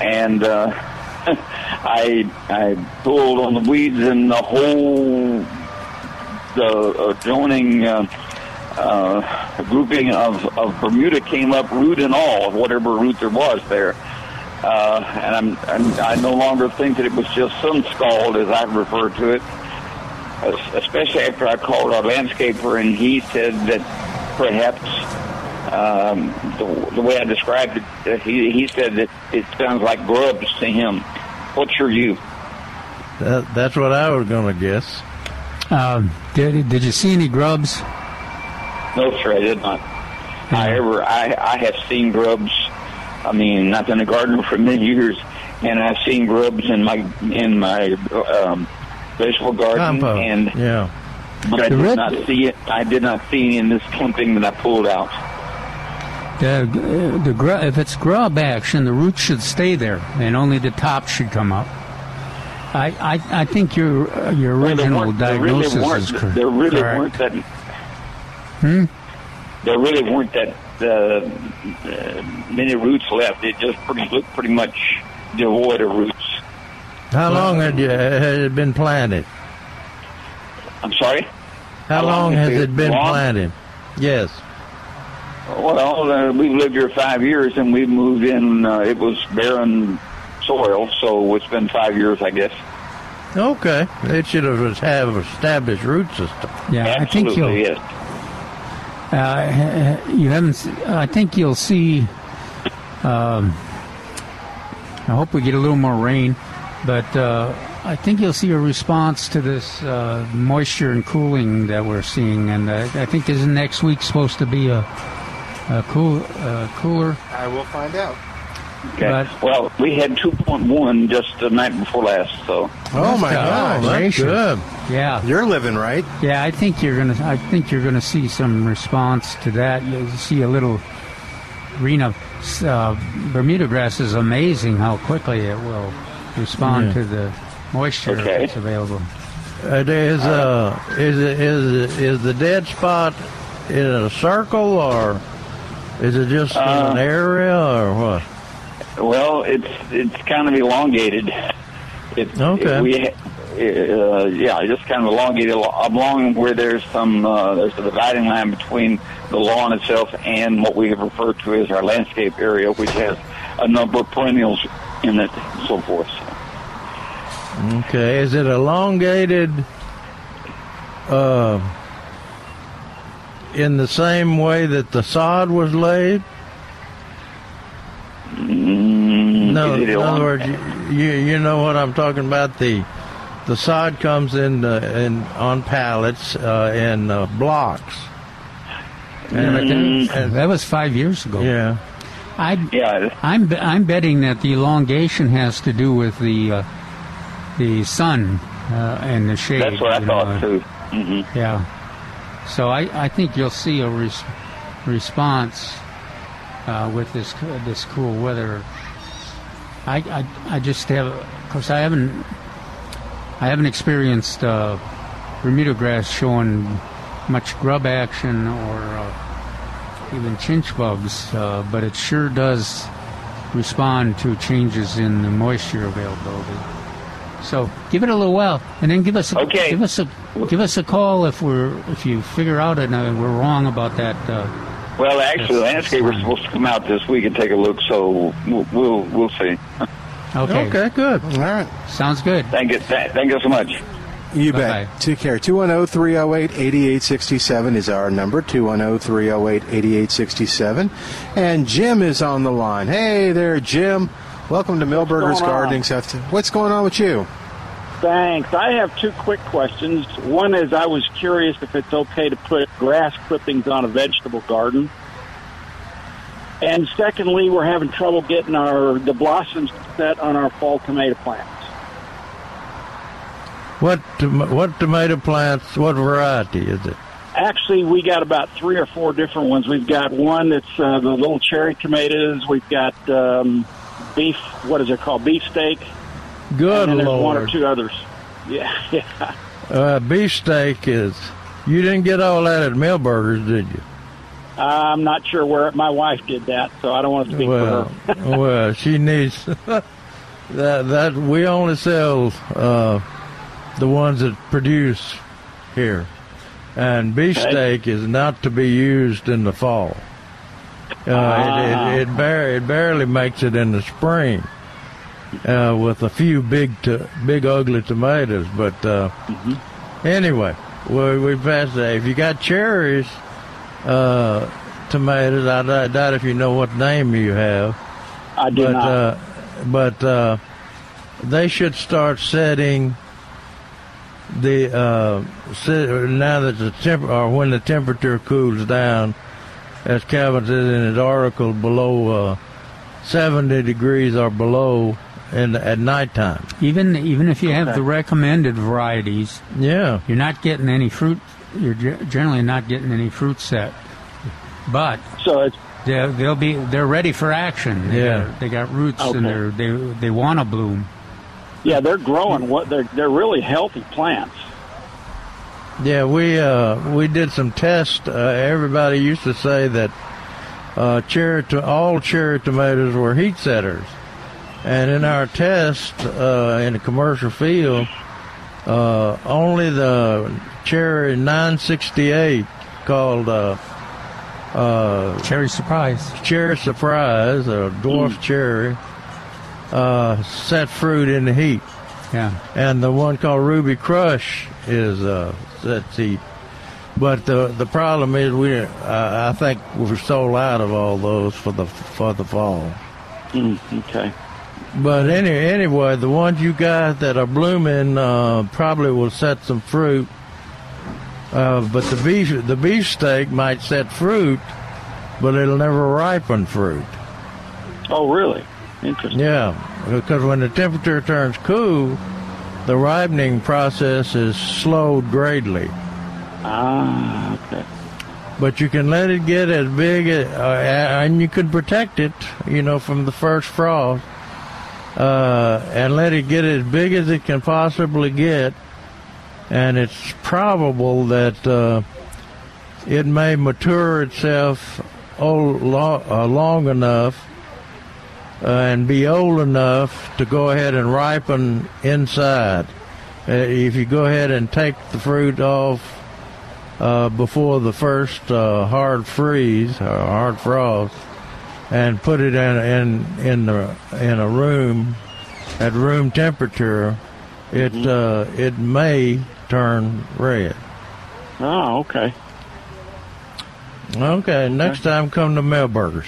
and uh, I I pulled on the weeds, and the whole the adjoining uh, uh, grouping of, of Bermuda came up, root and all, whatever root there was there. Uh, and I'm, I'm I no longer think that it was just sun scald, as I refer to it. Especially after I called our landscaper, and he said that perhaps um, the, the way I described it, uh, he, he said that it sounds like grubs to him. What's your view? That, that's what I was going to guess. Um, did, did you see any grubs? No, sir, I did not. However, I, I have seen grubs. I mean, I've been a gardener for many years, and I've seen grubs in my in my um, vegetable garden, Compost. and yeah. but I The did red- not see it. I did not see any in this clumping that I pulled out. The, the gru- if it's grub action, the roots should stay there, and only the top should come up. I, I, I think your uh, your original weren't- there really diagnosis weren't- is cor- There really correct. weren't that. Hmm? There really weren't that uh, uh, many roots left. It just pretty looked pretty much devoid of roots. How long had you had it been planted? I'm sorry. How, How long long has it it been long? planted? Yes. Well, uh, we've lived here five years, and we moved in. Uh, it was barren soil, so it's been five years, I guess. Okay. It should have have established root system. Yeah, I think you'll. Yes. Uh, you haven't. I think you'll see. Um, I hope we get a little more rain, but uh, I think you'll see a response to this uh, moisture and cooling that we're seeing, and uh, I think isn't next week supposed to be a, a cool, uh, cooler? I will find out. Okay. But- well, we had 2.1 just the night before last, so Oh my God. God! that's good. Yeah, You're living right. yeah. I think you're gonna. I think you're gonna see some response to that. You'll see a little. Rena, uh, Bermuda grass is amazing how quickly it will respond Yeah. to the moisture Okay. that's available. Uh, is uh is it is is the dead spot in a circle or is it just in Uh, an area or what? Well, it's it's kind of elongated. It, Okay. It, we, uh, yeah, just kind of elongated along where there's some uh, there's a dividing line between the lawn itself and what we have referred to as our landscape area, which has a number of perennials in it, and so forth. Okay, is it elongated uh, in the same way that the sod was laid? Mm, No, in other elong- words, you, you you know what I'm talking about. The the sod comes in uh, in on pallets uh, in uh, blocks. Yeah, but Mm. that, that was five years ago. Yeah. I, yeah, I'm I'm betting that the elongation has to do with the uh, the sun uh, and the shade. That's what I you know, thought too. hmm Yeah. So I, I think you'll see a res- response uh, with this this cool weather. I, I, I just have, of course, I haven't I haven't experienced uh, Bermuda grass showing much grub action or uh, even chinch bugs, uh, but it sure does respond to changes in the moisture availability. So give it a little while, and then give us a, Okay. give us a give us a call if we're if you figure out and uh, we're wrong about that. Well, actually, the Yes, landscaper's fine. supposed to come out this week and take a look, so we'll we'll, we'll see. okay. Okay, good. All right. sounds good. Thank you. Th- thank you so much. You Bye-bye. bet. Take care. oh, 210 308 8867 is our number. oh, 210 308 8867. And Jim is on the line. Hey there, Jim. Welcome to Milberger's? Gardening South. What's going on with you? Thanks. I have two quick questions. One is I was curious if it's okay to put grass clippings on a vegetable garden. And secondly, we're having trouble getting our the blossoms set on our fall tomato plants. What tom- what tomato plants? What variety is it? Actually, we got about three or four different ones. We've got one that's uh, the little cherry tomatoes. We've got um, beef. What is it called? Beefsteak. Good and then there's one or two others. Yeah, yeah. Uh, beefsteak is. You didn't get all that at Milberger's, did you? I'm not sure where my wife did that, so I don't want to speak well, for her. well, she needs that. That we only sell uh, the ones that produce here, and beefsteak is not to be used in the fall. Uh, Ah. it, it, it, bar- it barely makes it in the spring uh, with a few big, to, big ugly tomatoes. But uh, anyway, we, we passed that. If you got cherries, uh, tomatoes, I, I doubt if you know what name you have I do but not. uh, but uh, they should start setting the uh, now that the temp or when the temperature cools down, as Calvin said in his article, below uh, 70 degrees or below in at nighttime. Even even if you have the recommended varieties, Yeah, you're not getting any fruit. You're generally not getting any fruit set, but so it's they'll, they'll be they're ready for action. They Yeah. got, they got roots Okay. and they're, they they want to bloom. yeah, they're growing. What they're they're really healthy plants. yeah. We uh, we did some tests. Uh, everybody used to say that uh, cherry to all cherry tomatoes were heat setters. And in our test uh, in the commercial field, uh, only the cherry 968 called uh, uh, Cherry surprise. cherry surprise a dwarf cherry uh, set fruit in the heat, Yeah. and the one called Ruby Crush is uh, sets heat. But the the problem is we uh, I think we're sold out of all those for the for the fall. Mm, okay. But any, anyway, the ones you got that are blooming uh, probably will set some fruit. Uh, but the beef, the beefsteak might set fruit, but it'll never ripen fruit. Oh, really? Interesting. Yeah, because when the temperature turns cool, the ripening process is slowed greatly. Ah, okay. But you can let it get as big, as, uh, and you can protect it, you know, from the first frost, uh, and let it get as big as it can possibly get. And it's probable that uh, it may mature itself old, lo- uh, long enough uh, and be old enough to go ahead and ripen inside. Uh, if you go ahead and take the fruit off uh, before the first hard freeze or hard frost, and put it in in in the in a room at room temperature, it uh, it may turn red. Oh, okay. Okay, next time come to Milberger's.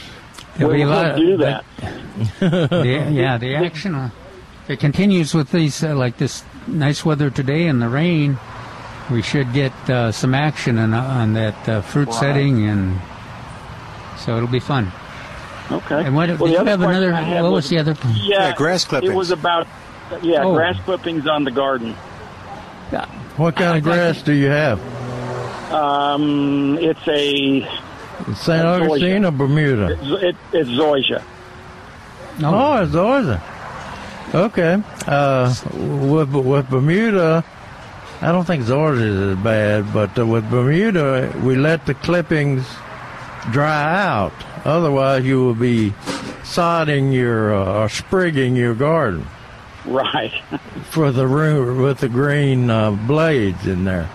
There'll We'll lot- do that. the, yeah, the action. Uh, it continues with these uh, like this nice weather today and the rain. We should get uh, some action on, on that uh, fruit Right. setting, and so it'll be fun. Okay. And what Well, did the you other have another? I What was the other? Yeah, Yeah, grass clippings. It was about Yeah, Oh. grass clippings on the garden. Yeah. What kind of I'd like grass do you have? Um, it's a St. Uh, Augustine or Bermuda? it, it's zoysia. No. Oh, it's zoysia. Okay. Uh, with, with Bermuda, I don't think zoysia is as bad, but uh, with Bermuda, we let the clippings dry out. Otherwise, you will be sodding your uh, or sprigging your garden Right. for the root with the green uh, blades in there.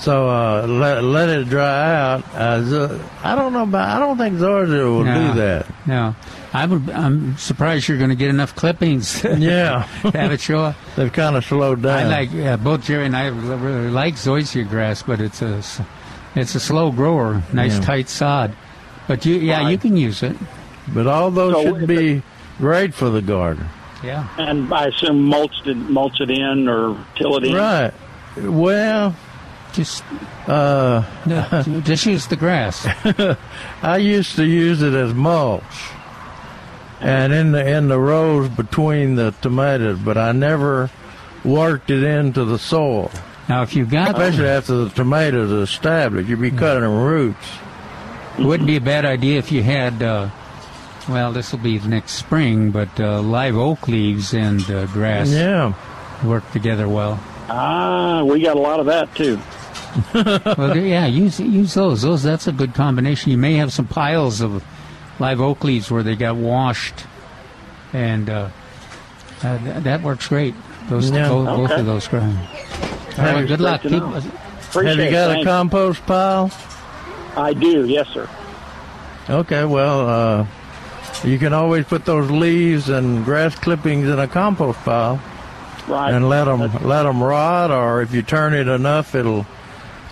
So uh, let let it dry out. Uh, Z- I don't know about. I don't think zoysia will No. do that. No, I would. I'm surprised you're going to get enough clippings. Yeah, have it show up. they've kind of slowed down. I like uh, both Jerry and I really like zoysia grass, but it's a it's a slow grower, nice Yeah. tight sod. But you, yeah, you can use it. But all those So should if be great for the garden. Yeah. And I assume mulch it, mulch it in or till it in. Right. Well, Just uh, no, just use the grass. I used to use it as mulch, and in the in the rows between the tomatoes, but I never worked it into the soil. Now, if you got, Especially after the tomatoes are established, you'd be cutting them roots. It wouldn't be a bad idea if you had. Uh, well, this will be next spring, but uh, live oak leaves and uh, grass Yeah. work together well. Ah, we got a lot of that too. well, yeah, use use those. Those that's a good combination. You may have some piles of live oak leaves where they got washed, and uh, uh, th- that works great. Those Yeah. both, both of those grow. Have good luck. Keep. Have you got it. a compost pile? I do. Yes, sir. Okay, well, uh, you can always put those leaves and grass clippings in a compost pile. Right. and let them let them rot, or if you turn it enough, it'll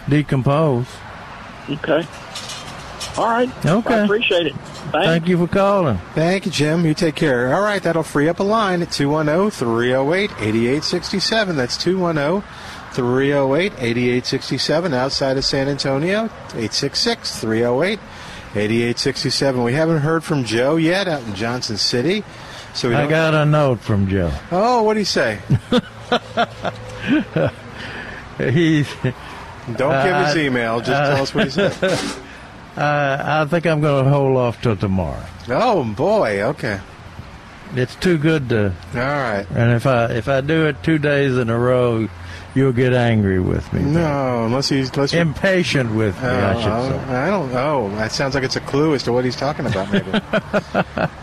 decompose. Okay. All right. Okay. I appreciate it. Thanks. Thank you for calling. Thank you, Jim. You take care. All right, that'll free up a line at 210 308 8867. That's 210 308 8867 outside of San Antonio. 866 308 8867. We haven't heard from Joe yet out in Johnson City. So we I got a note from Joe. Oh, what do you say? He's, Don't give his Uh, email. Just uh, tell us what he said. uh, I think I'm going to hold off till tomorrow. Oh boy. Okay. It's too good to, All right. and if I if I do it two days in a row, you'll get angry with me. No, unless he's unless Impatient with me, I should Oh, say. I don't know. That sounds like it's a clue as to what he's talking about, maybe.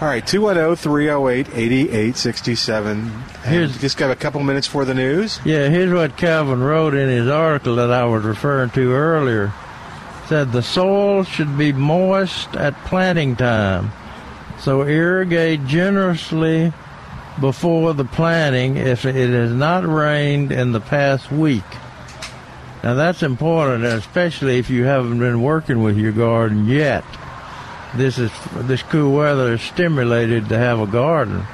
All right, 210 308 8867. Here's- Just got a couple minutes for the news. Yeah, here's what Calvin wrote in his article that I was referring to earlier. Said the soil should be moist at planting time, so irrigate generously before the planting if it has not rained in the past week. Now that's important, especially if you haven't been working with your garden yet. This is this cool weather is stimulated to have a garden.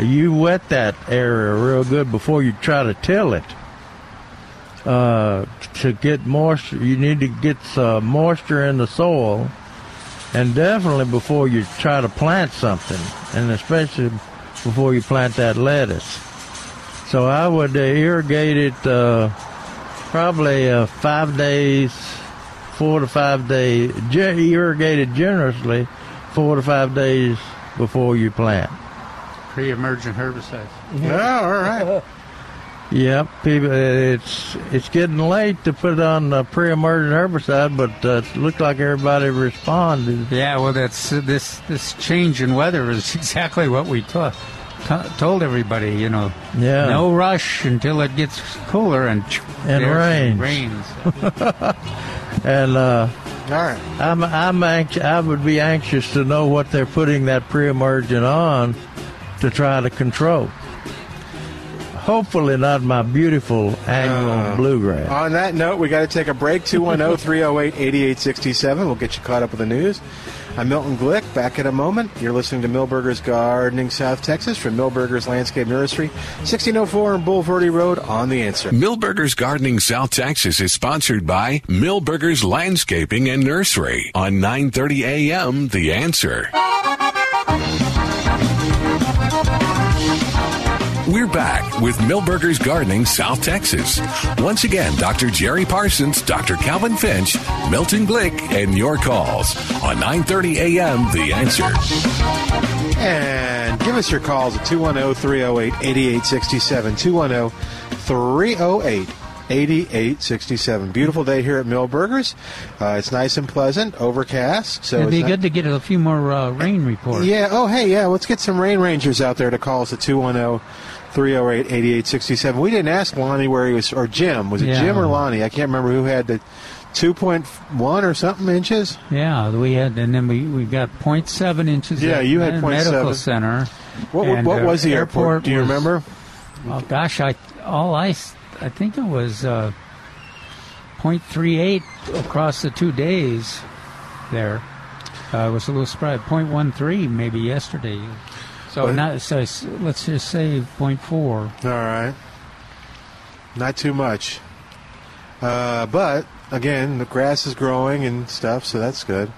You wet that area real good before you try to till it. Uh, to get moisture, you need to get uh, moisture in the soil, and definitely before you try to plant something, and especially before you plant that lettuce. So I would uh, irrigate it uh, probably uh, five days, four to five days, ge- irrigate it generously, four to five days before you plant. Pre-emergent herbicides. Oh, all right. Yep, people, it's it's getting late to put on a pre-emergent herbicide, but uh, it looks like everybody responded. Yeah, well, that's uh, this this change in weather is exactly what we ta- t- told everybody. You know, Yeah, no rush until it gets cooler and And rains. rains. and uh, All right. I'm I'm anxious. I would be anxious to know what they're putting that pre-emergent on to try to control. Hopefully, not my beautiful annual Uh, bluegrass. On that note, we got to take a break. 210 308 8867. We'll get you caught up with the news. I'm Milton Glick. Back in a moment. You're listening to Milberger's Gardening, South Texas, from Milberger's Landscape Nursery, 1604 on Bulverde Road on The Answer. Milberger's Gardening South Texas is sponsored by Milberger's Landscaping and Nursery on 9:30 a.m. The Answer. We're back with Milberger's Gardening South Texas. Once again, Dr. Jerry Parsons, Dr. Calvin Finch, Milton Glick, and your calls on 9:30 a.m. The Answer. And give us your calls at 210 308 8867. 210 308 8867. Beautiful day here at Milberger's. Uh, it's nice and pleasant, overcast. So It'd be it's not- good to get a few more uh, rain reports. Yeah. Oh, hey, yeah. Let's get some rain rangers out there to call us at 210 308 8867. We didn't ask Lonnie where he was, or Jim. Was it Yeah. Jim or Lonnie? I can't remember who had the 2.1 or something inches. Yeah, we had, and then we, we got 0.7 inches. Yeah, you had the 0.7. medical center. What, what uh, was the airport? Do you was- remember? Oh gosh, I all I, I think it was uh, 0.38 across the two days. There, uh, I was a little surprised. 0.13 maybe yesterday. So Well- not so let's just say 0.4. All right. Not too much. Uh, but, again, the grass is growing and stuff, so that's good.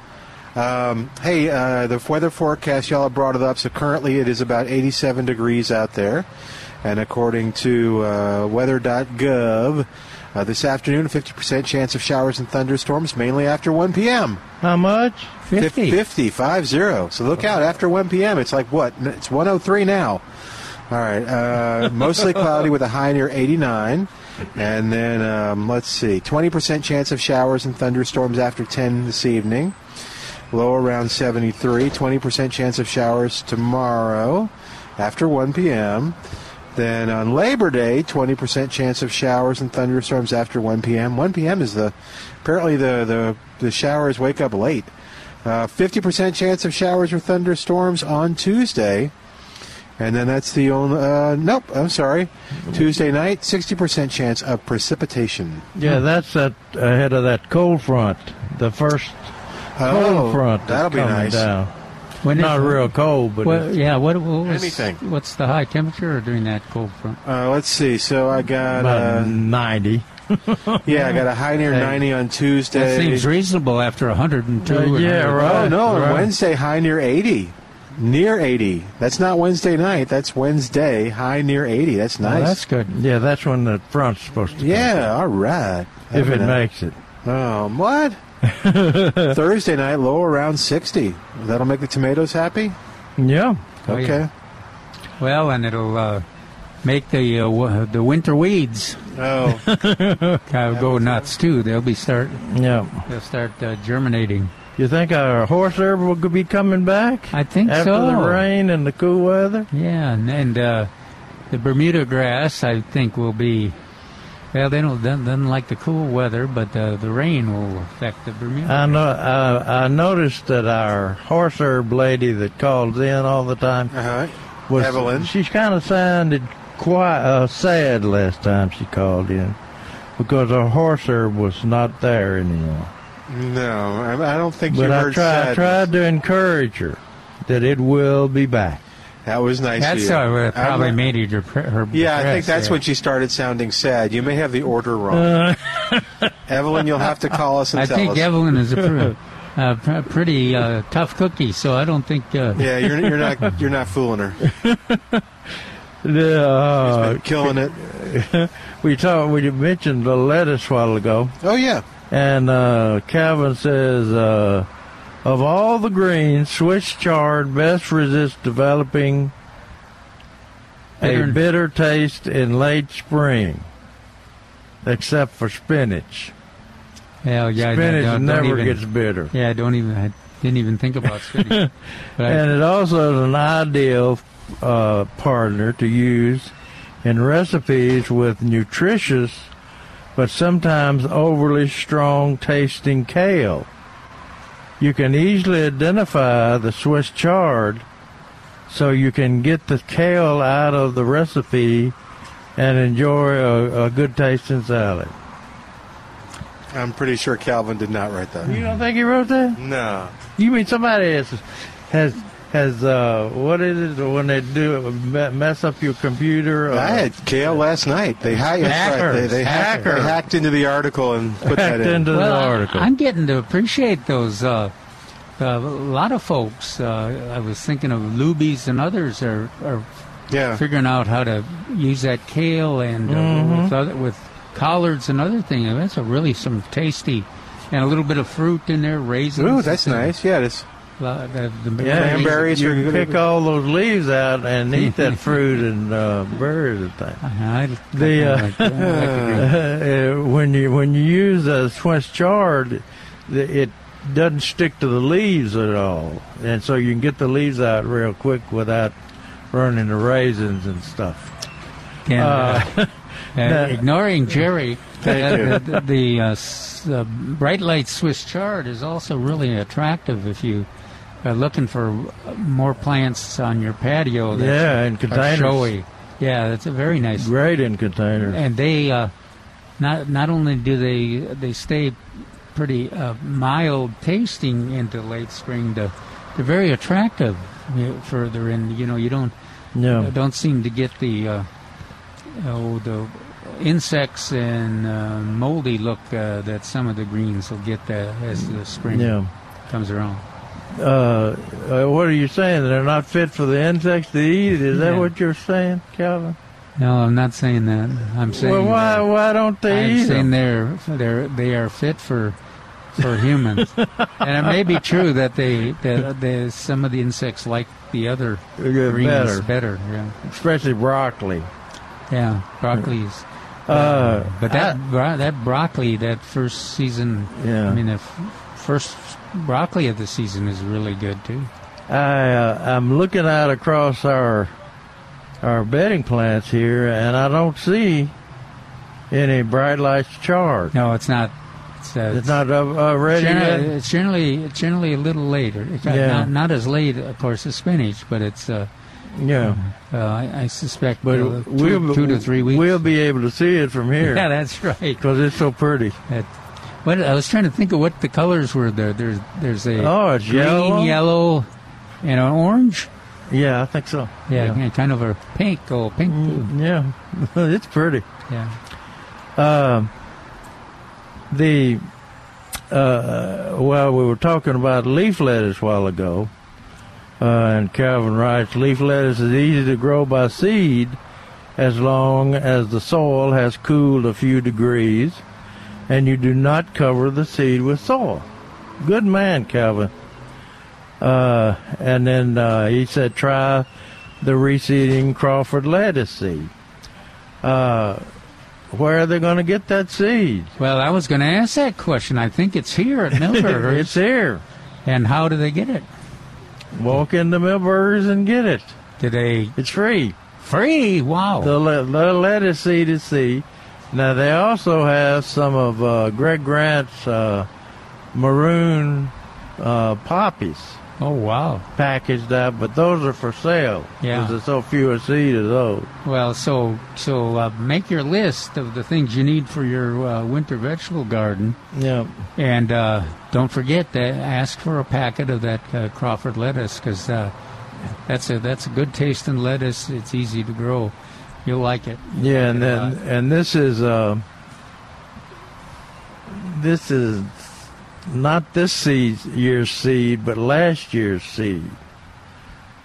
Um, hey, uh, the weather forecast, y'all have brought it up. So currently it is about 87 degrees out there. And according to uh, weather.gov, uh, this afternoon, 50% chance of showers and thunderstorms, mainly after 1 p.m. How much? 50. 50, 5 0. So look out, after 1 p.m., it's like what? It's 103 now. All right. Uh, mostly cloudy with a high near 89. And then, um, let's see, 20% chance of showers and thunderstorms after 10 this evening. Low around 73. 20% chance of showers tomorrow after 1 p.m. Then on Labor Day, 20% chance of showers and thunderstorms after 1 p.m. 1 p.m. is the, apparently the, the, the showers wake up late. Uh, 50% chance of showers or thunderstorms on Tuesday. And then that's the only, uh, nope, I'm sorry. Tuesday night, 60% chance of precipitation. Yeah, that's that ahead of that cold front. The first cold front. that's Oh, that'll be coming nice. Down. When Not is- real cold, but Well, it's- yeah. What, what was Anything. What's the high temperature during that cold front? Uh, let's see. So I got, about uh, 90. yeah, I got a high near Hey. 90 on Tuesday. That seems reasonable after 102. Uh, yeah, 100. right. Oh, no, right. Wednesday, high near 80. Near 80. That's not Wednesday night. That's Wednesday, high near 80. That's Well, nice. that's good. Yeah, that's when the front's supposed to come. yeah, all right. If it Having a- makes it. Oh, what? Thursday night, low around 60. That'll make the tomatoes happy? Yeah. Oh, okay. yeah. Well, and it'll uh, make the uh, w- the winter weeds Oh, kind of go nuts too. They'll be start Yeah. they'll start uh, germinating. You think our horse herb will be coming back I think after so. the rain and the cool weather? Yeah, and, and uh, the Bermuda grass, I think, will be. Well, they don't doesn't, doesn't like the cool weather, but uh, the rain will affect the Bermuda. I know. I, I noticed that our horse herb lady that calls in all the time uh-huh. was Evelyn. She kind of sounded quite uh, sad last time she called in because our horse herb was not there anymore. No, I, I don't think But you I heard tried, sadness. tried to encourage her that it will be back. That was nice That's you. uh, probably I'm- made her, depre- her Yeah, I think that's yeah. when she started sounding sad. You may have the order wrong. Evelyn, you'll have to call us and I tell think. Evelyn is a uh, pretty uh, tough cookie, so I don't think. Uh, yeah, you're, you're not you're not fooling her. Yeah, uh, killing it. we talked. We mentioned the lettuce a while ago, Oh yeah. and uh, Calvin says uh, of all the greens, Swiss chard best resists developing a bitter taste in late spring, except for spinach. Hell, yeah, I spinach don't- don't never even- gets bitter. Yeah, I don't even. I didn't even think about spinach. but I, and it also is an ideal uh, partner to use in recipes with nutritious but sometimes overly strong tasting kale. You can easily identify the Swiss chard so you can get the kale out of the recipe and enjoy a, a good tasting salad. I'm pretty sure Calvin did not write that. You don't think he wrote that? No. You mean somebody has has has uh what is it when they do me- mess up your computer? Or I had kale last night. They, hi- that's right. they, they, hacked, Hackers. they hacked into the article and put that in. into well, the article. I'm getting to appreciate those. Uh, uh, a lot of folks. Uh, I was thinking of Lubies and others are are Yeah. figuring out how to use that kale and uh, Mm-hmm. with, other, with collards and other things. That's a really some tasty, and a little bit of fruit in there, raisins. Ooh, that's nice. Yeah, it's uh, the, the Yeah, Cranberries you can pick all those leaves out and eat that fruit and uh, berries and things. I, I, The, uh, like that. I could agree. Uh, when you when you use a Swiss chard, the- it doesn't stick to the leaves at all, and so you can get the leaves out real quick without burning the raisins and stuff. And, uh, Uh, uh, ignoring Jerry, uh, the, the, uh, s- the bright light Swiss chard is also really attractive if you are looking for more plants on your patio. that Yeah, and containers. showy. Yeah, that's a very nice. Great in containers. And they uh, not not only do they they stay pretty uh, mild tasting into late spring, to, they're very attractive you know, further in. You know, you don't Yeah. don't seem to get the uh, oh, the insects and uh, moldy look uh, that some of the greens will get uh, as the spring Yeah. comes around. Uh, uh, what are you saying? They're not fit for the insects to eat? Is that Yeah. what you're saying, Calvin? No, I'm not saying that. I'm saying well, why why don't they I'm eat saying them? they're they're they are fit for for humans, and it may be true that they that they, some of the insects like the other greens better. better. Yeah, Especially broccoli. yeah, broccoli's. Uh, but that bro- that broccoli that first season, Yeah. I mean the f- first broccoli of the season is really good too. I uh, I'm looking out across our our bedding plants here, and I don't see any bright lights chard. No, it's not. It's, uh, It's not uh, uh, ready generally, yet. it's generally it's generally a little later. It's not- Yeah. not, not as late, of course, as spinach, but it's. Uh, Yeah, uh, I, I suspect but uh, two, we'll two to three weeks. We'll be able to see it from here Yeah, that's right. because it's so pretty. What I was trying to think of what the colors were there. There's there's a Oh, green, yellow. yellow, and an orange. Yeah, I think so. Yeah, and kind of a pink. Oh, pink. Mm, yeah, it's pretty. Yeah. Um, the uh, well, we were talking about leaf lettuce a while ago, uh, and Calvin writes leaf lettuce is easy to grow by seed as long as the soil has cooled a few degrees, and you do not cover the seed with soil. Good man, Calvin. Uh, and then uh, he said, try the reseeding Crawford lettuce seed. Uh, where are they going to get that seed? Well, I was going to ask that question. I think it's here at Milberger's. it's here. and how do they get it? Walk into Milberger's and get it. Do they It's free. free? Wow. The, le- the lettuce seed is seed. Now they also have some of uh, Greg Grant's uh, maroon uh, poppies oh wow. packaged up, but those are for sale. Yeah. Because there's so few a seed of those. Well, so so uh, make your list of the things you need for your uh, winter vegetable garden, Yeah. and uh, don't forget to ask for a packet of that uh, Crawford lettuce because uh, that's a that's a good tasting lettuce. It's easy to grow. You'll like it. You'll Yeah, like and it then and this is uh, this is not this seed year's seed, but last year's seed,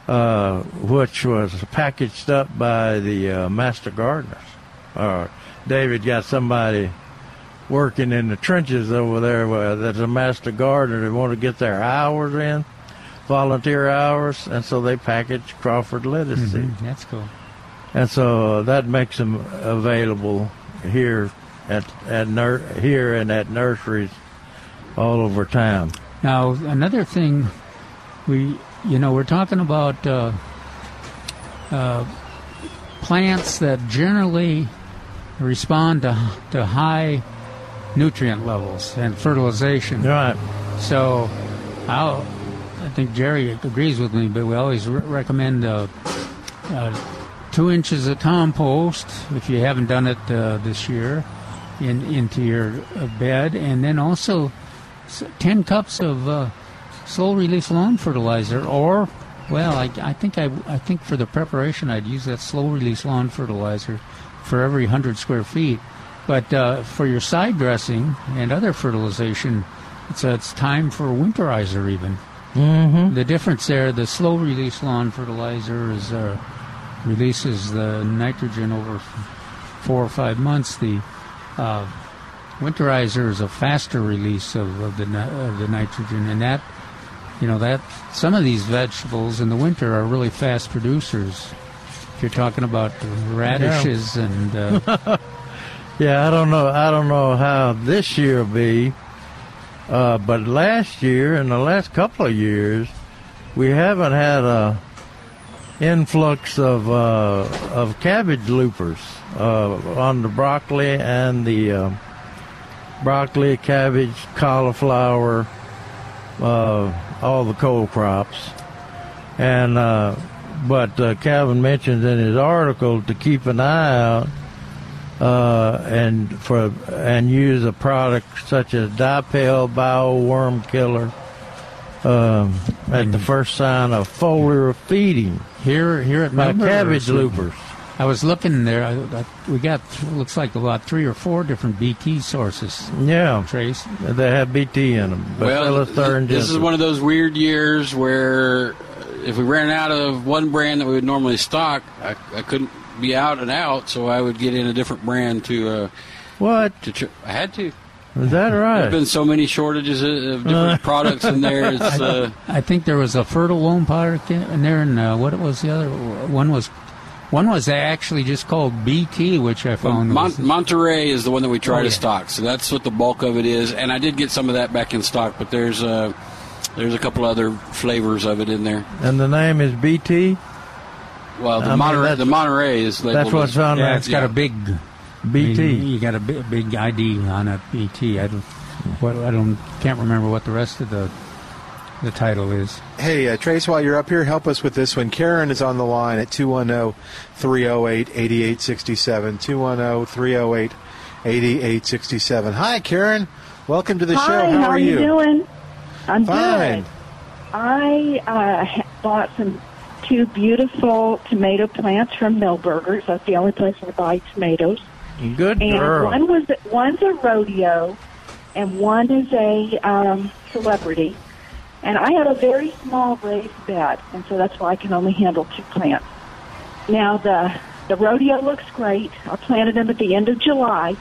uh, which was packaged up by the uh, master gardeners. Uh, David got somebody working in the trenches over there where that's a master gardener. They want to get their hours in, volunteer hours, and so they package Crawford lettuce seed. Mhm, that's cool. And so that makes them available here at at nur- here and at nurseries all over town. Now, another thing, we, you know, we're talking about uh, uh, plants that generally respond to, to high nutrient levels and fertilization. Right. So, I'll, I think Jerry agrees with me, but we always re- recommend uh, uh, two inches of compost if you haven't done it uh, this year in, into your uh, bed, and then also 10 cups of uh, slow release lawn fertilizer or well I, I think I, I think for the preparation I'd use that slow release lawn fertilizer for every 100 square feet. But uh, for your side dressing and other fertilization it's, uh, it's time for a winterizer even. Mm-hmm. the difference there the slow release lawn fertilizer is uh, releases the nitrogen over f- four or five months. The uh, winterizer is a faster release of, of the of the nitrogen, and that you know that some of these vegetables in the winter are really fast producers. If you're talking about radishes and uh, Yeah, I don't know. I don't know how this year will be, uh, but last year and the last couple of years, we haven't had a influx of uh, of cabbage loopers uh, on the broccoli and the uh, broccoli, cabbage, cauliflower, uh, all the cold crops, and uh, but uh, Calvin mentions in his article to keep an eye out and for and use a product such as Dipel Bio Worm Killer um, at the first sign of foliar feeding here here at my Milberger's, cabbage loopers. I was looking there. I, I, we got looks like about three or four different BT sources. Yeah, Trace. they have BT in them. Well, this is one of those weird years where if we ran out of one brand that we would normally stock, I, I couldn't be out and out, so I would get in a different brand to uh, What to. Tr- I had to. Is that right? There've been so many shortages of different products in there. Uh, I think there was a Fertilome product in, in there, and uh, what was the other one? Was one was actually just called BT, which I found. Mon- was, Monterey is the one that we try Oh, to yeah. stock, so that's what the bulk of it is. And I did get some of that back in stock, but there's uh, there's a couple other flavors of it in there. And the name is BT. Well, the I Monterey, that's- the Monterey is labeled That's what's on yeah, it's got yeah. a big BT. You got a big, big ID on it, BT. I don't, what, I don't, can't remember what the rest of the the title is. Hey, uh, Trace, while you're up here, help us with this one. Karen is on the line at 210 308 8867. 210 308 8867. Hi, Karen. Welcome to the Hi, show. How, how are you? doing? I'm Fine. good. I uh, bought some two beautiful tomato plants from Milberger's. That's the only place I buy tomatoes. Good And girl. one was one's a rodeo, and one is a um, celebrity. And I have a very small raised bed, and so that's why I can only handle two plants. Now the the rodeo looks great. I planted them at the end of July,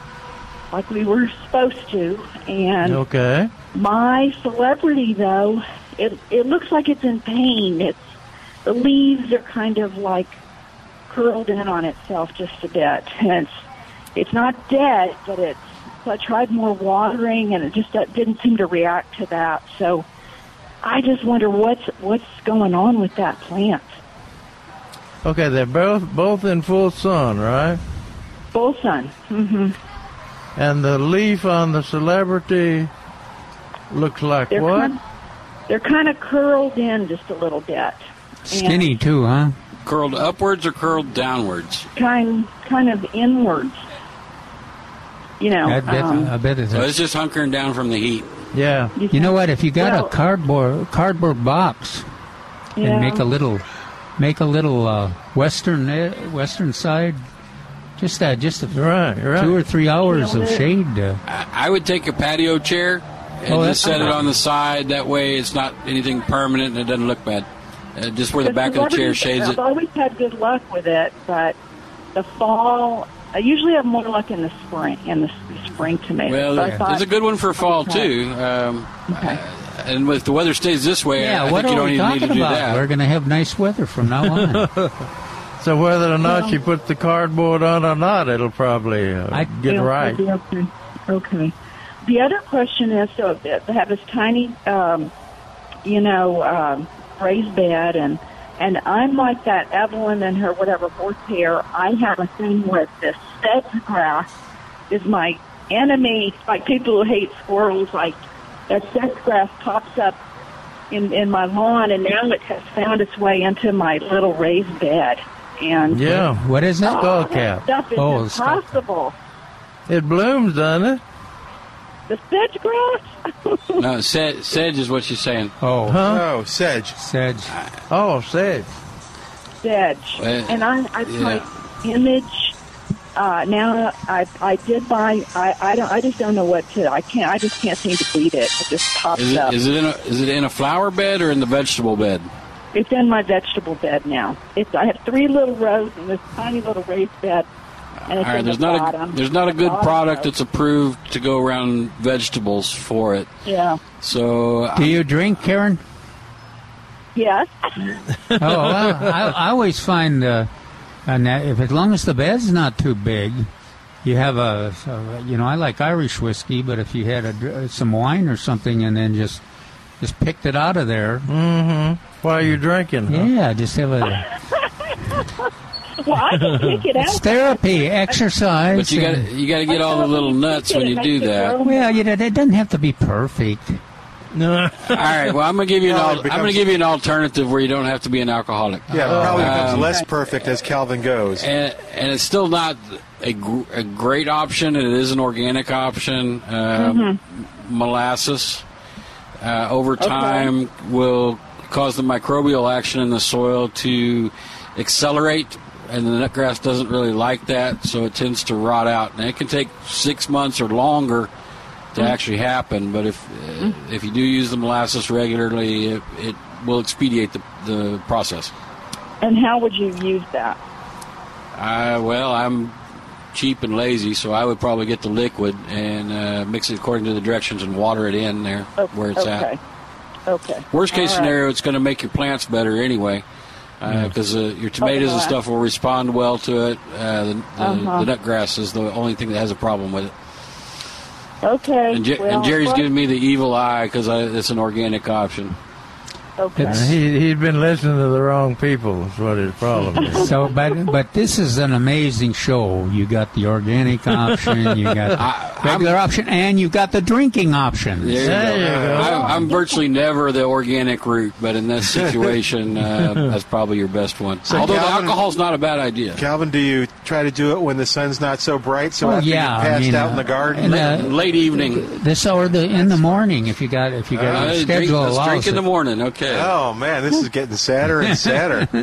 like we were supposed to, and Okay. my celebrity, though, it it looks like it's in pain. It's the leaves are kind of like curled in on itself just a bit, and it's it's not dead, but it's. So I tried more watering, and it just didn't seem to react to that. So I just wonder what's what's going on with that plant. Okay, they're both both in full sun, right? Full sun. Mm-hmm. And the leaf on the celebrity looks like They're what? kind they're kind of curled in just a little bit. Skinny too, huh? curled upwards or curled downwards. kind kind of inwards. You know, I bet, um, I bet it's. So it's just hunkering down from the heat. Yeah. you know what? If you got Well- a cardboard cardboard box yeah. and make a little, make a little uh, western eh, western side, just that, just a Right, right. two or three hours You know, of shade. Uh, I, I would take a patio chair and Oh, just that's- set it on the side. That way, it's not anything permanent and it doesn't look bad. Uh, just where the back of the chair celebrities- shades I've it. always had good luck with it, but the fall, I usually have more luck in the spring, in the spring tomatoes. Well, So thought- there's a good one for fall Okay. too. Um, Okay. and if the weather stays this way, yeah, I what think you are don't we even need talking to do about? that. We're going to have nice weather from now on. So whether or not Well- she puts the cardboard on or not, it'll probably uh, I- get Yeah, right. it'll be Okay. okay. The other question is, so they have this tiny, um, you know, um, raised bed, and and I'm like that Evelyn and her whatever horsehair. I have a thing with this sedge grass is my enemy. Like people who hate squirrels, like that sedge grass pops up in in my lawn, and now it has found its way into my little raised bed. And Yeah. what is it? Skull that cap. stuff is Oh, the skull impossible. It blooms, doesn't it? The sedge grass. No, sedge, sedge is what she's saying. Oh, Huh? Oh, sedge. sedge. Oh, sedge. sedge. Well, and I, I yeah. tried image. Uh, now I, I did buy. I, I don't. I just don't know what to. I can't. I just can't seem to beat it. It just pops Is it, up. is it in a is it in a flower bed or in the vegetable bed? It's in my vegetable bed now. It's I have three little rows in this tiny little raised bed, and All it's right, there's the not bottom. a there's not a good bottom product that's approved to go around vegetables for it. Yeah. So Do you drink, Karen? Yes. oh, well, I, I always find, uh, and that if as long as the bed's not too big, you have a, so, you know, I like Irish whiskey, but if you had a, some wine or something and then just just picked it out of there, Mm-hmm. While you're drinking. huh? yeah, just have a Well, I can take it out. it's therapy, exercise. but you got you got to get all the little nuts when you do that. well, you know, it doesn't have to be perfect. No. All right. Well, I'm gonna give you an Well, it al- I'm gonna give you an alternative where you don't have to be an alcoholic. Yeah, it probably becomes Um, less perfect as Calvin goes. and, and it's still not a, gr- a great option. It is an organic option. Um, Molasses uh, over time will cause the microbial action in the soil to accelerate, and the nutgrass doesn't really like that, so it tends to rot out. And it can take six months or longer to actually happen. But if uh, if you do use the molasses regularly, it, it will expedite the, the process. And how would you use that? Uh, well, I'm cheap and lazy, so I would probably get the liquid and uh, mix it according to the directions and water it in there O- where it's okay. at. Okay. Worst case right. scenario, it's going to make your plants better anyway, because uh, your tomatoes and stuff will respond well to it. Uh, the, the, Uh-huh. the nut grass is the only thing that has a problem with it. Okay. And, Je- well, and Jerry's well, giving me the evil eye because it's an organic option. Okay. Uh, he, he'd been listening to the wrong people. Is what his problem is. So, but but this is an amazing show. You got the organic option, you got I- the regular option, and you got the drinking option. There you There go. you go. I, I'm virtually never the organic route, but in this situation, uh, that's probably your best one. So Although the Calvin- alcohol's not a bad idea. Calvin, do you try to do it when the sun's not so bright? So Oh, after yeah, you I passed mean, out in the uh, garden? and, uh, Late evening. This or the in the morning if you got if you got Uh, your drink, schedule let's allows drink in it. the morning. Okay. Oh man, this is getting sadder and sadder.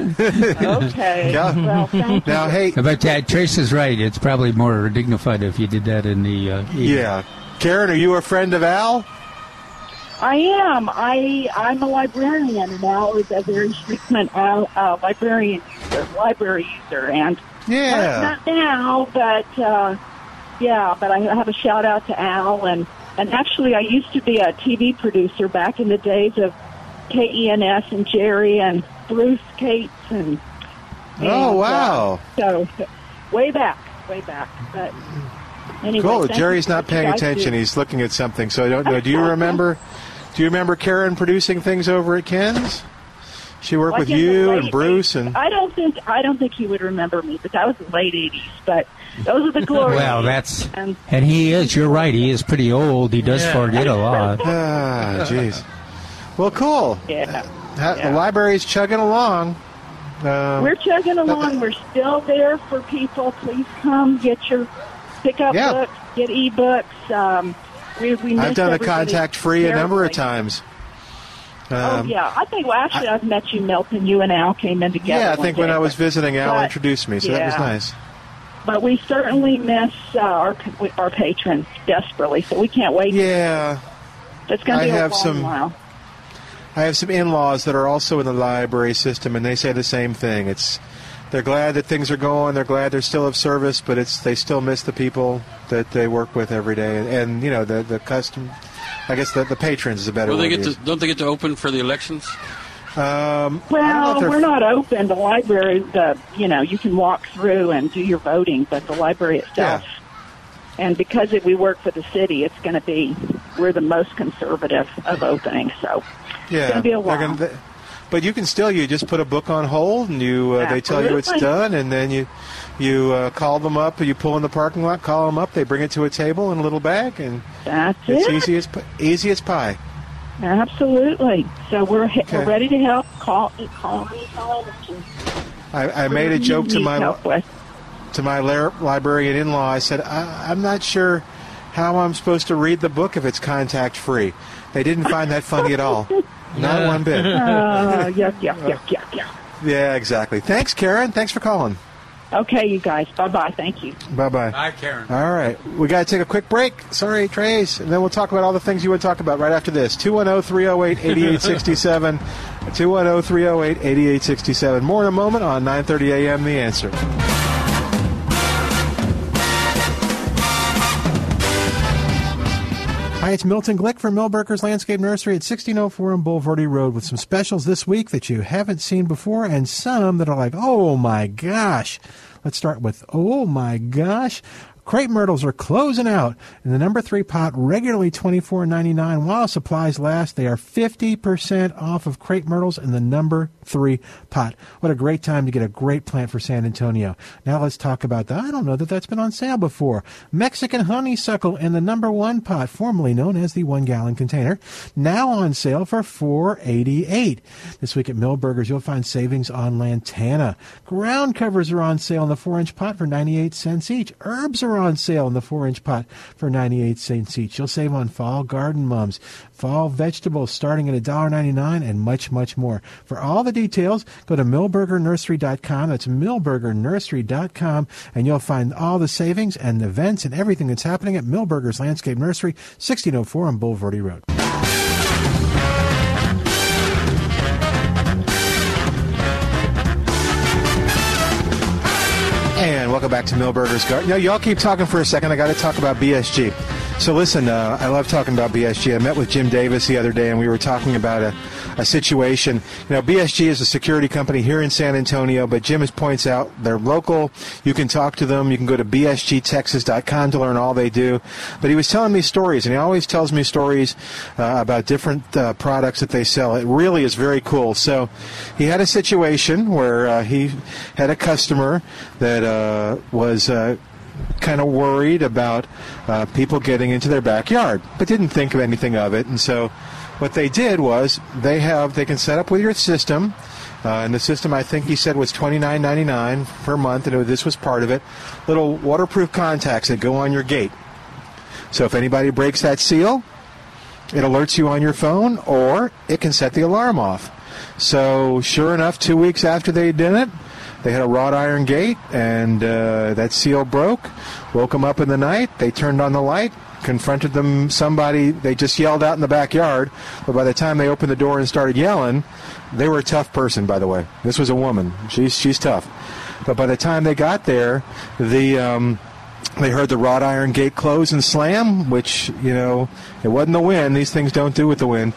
Okay. Yeah. Well, thank now, hey, But uh, Trace is right. It's probably more dignified if you did that in the uh, yeah, Karen, are you a friend of Al? I am. I I'm a librarian, and Al is a very frequent uh, uh, librarian user, library user, and Yeah. not, not now, but uh, yeah. But I have a shout out to Al, and and actually, I used to be a TV producer back in the days of KENS and Jerry and Bruce Cates and. and, Oh uh, wow. so, way back, way back, but. Anyway, Cool. Jerry's not paying guys do. attention. He's looking at something. So I don't know. Do you remember? Do you remember Karen producing things over at KENS? She worked Like with you late and Bruce and. I don't think I don't think he would remember me, but that was the late '80s. But those are the glory. Well, that's and and he is. You're right. He is pretty old. He does Yeah. forget a lot. Ah, jeez. Well, cool. yeah, Ha- The Yeah. library's chugging along. Um, we're chugging along. We're still there for people. Please come get your pick up Yeah. books, get ebooks. Um, we, we I've done the everybody contact free a number of times. Oh Um, yeah, I think. Well, actually, I, have met you, Milton. You and Al came in together. Yeah, I think when day, I was visiting, Al but- introduced me, so that was nice. But we certainly miss uh, our our patrons desperately. So we can't wait. Yeah, It's going to be have a long some- while. I have some in-laws that are also in the library system, and they say the same thing. It's they're glad that things are going. They're glad they're still of service, but it's they still miss the people that they work with every day, and, and you know the the custom. I guess the, the patrons is a better Will they word. get to to, don't they get to open for the elections? Um, I don't know Well, we're not open. The library, the you know, you can walk through and do your voting, but the library itself. And because it, we work for the city, it's going to be we're the most conservative of openings. So Yeah, gonna be a while. gonna- they- but you can still you just put a book on hold and you uh, they tell you it's done and then you you uh, call them up you pull in the parking lot call them up they bring it to a table in a little bag and that's it's it. easy as easy as pie. Absolutely. So we're Okay. we're ready to help. Call call anytime. I, I made a joke to my to my librarian in-law. I said I, I'm not sure how I'm supposed to read the book if it's contact free. They didn't find that funny at all. Not Yeah. one bit. Uh, yuck, yuck, yuck, yuck, yuck. Yeah, exactly. Thanks, Karen. Thanks for calling. Okay, you guys. Bye bye. Thank you. Bye bye. Hi, Karen. All right. We got to take a quick break. Sorry, Trace. And then we'll talk about all the things you would talk about right after this. 210 308 8867. 210 308 8867. More in a moment on 930 a.m. The Answer. Hi, it's Milton Glick from Milberger's Landscape Nursery at 1604 on Bulverde Road with some specials this week that you haven't seen before and some that are like, oh my gosh. Let's start with, oh my gosh. Crepe myrtles are closing out. In the number three pot, regularly $24.99. While supplies last, they are 50% off of crepe myrtles in the number three pot. What a great time to get a great plant for San Antonio. Now let's talk about that. I don't know that that's been on sale before. Mexican honeysuckle in the number one pot, formerly known as the one gallon container, now on sale for $4.88. This week at Milberger's, you'll find savings on lantana. Ground covers are on sale in the four inch pot for 98 cents each. Herbs are on sale in the four inch pot for 98 cents each. You'll save on fall garden mums, fall vegetables starting at $1.99 and much, much more. For all the details, go to milbergernursery.com. That's milbergernursery.com and you'll find all the savings and events and everything that's happening at Milberger's Landscape Nursery, 1604 on Bulverde Road. Back to Milberger's Garden. No, y'all keep talking for a second. I got to talk about BSG. So listen, uh, I love talking about BSG. I met with Jim Davis the other day, and we were talking about a, a situation. You know, BSG is a security company here in San Antonio, but Jim points out they're local. You can talk to them. You can go to bsgtexas.com to learn all they do. But he was telling me stories, and he always tells me stories uh, about different uh, products that they sell. It really is very cool. So he had a situation where uh, he had a customer that uh, was uh, kind of worried about uh, people getting into their backyard, but didn't think of anything of it. And so, what they did was they have they can set up with your system. Uh, and the system, I think he said, was twenty nine ninety nine per month, and this was part of it. Little waterproof contacts that go on your gate. So if anybody breaks that seal, it alerts you on your phone, or it can set the alarm off. So sure enough, two weeks after they did it, they had a wrought iron gate, and uh, that seal broke. Woke them up in the night. They turned on the light, confronted them. Somebody they just yelled out in the backyard, but by the time they opened the door and started yelling, they were a tough person. By the way, this was a woman. She's she's tough. But by the time they got there, the um, they heard the wrought iron gate close and slam, which you know it wasn't the wind. These things don't do with the wind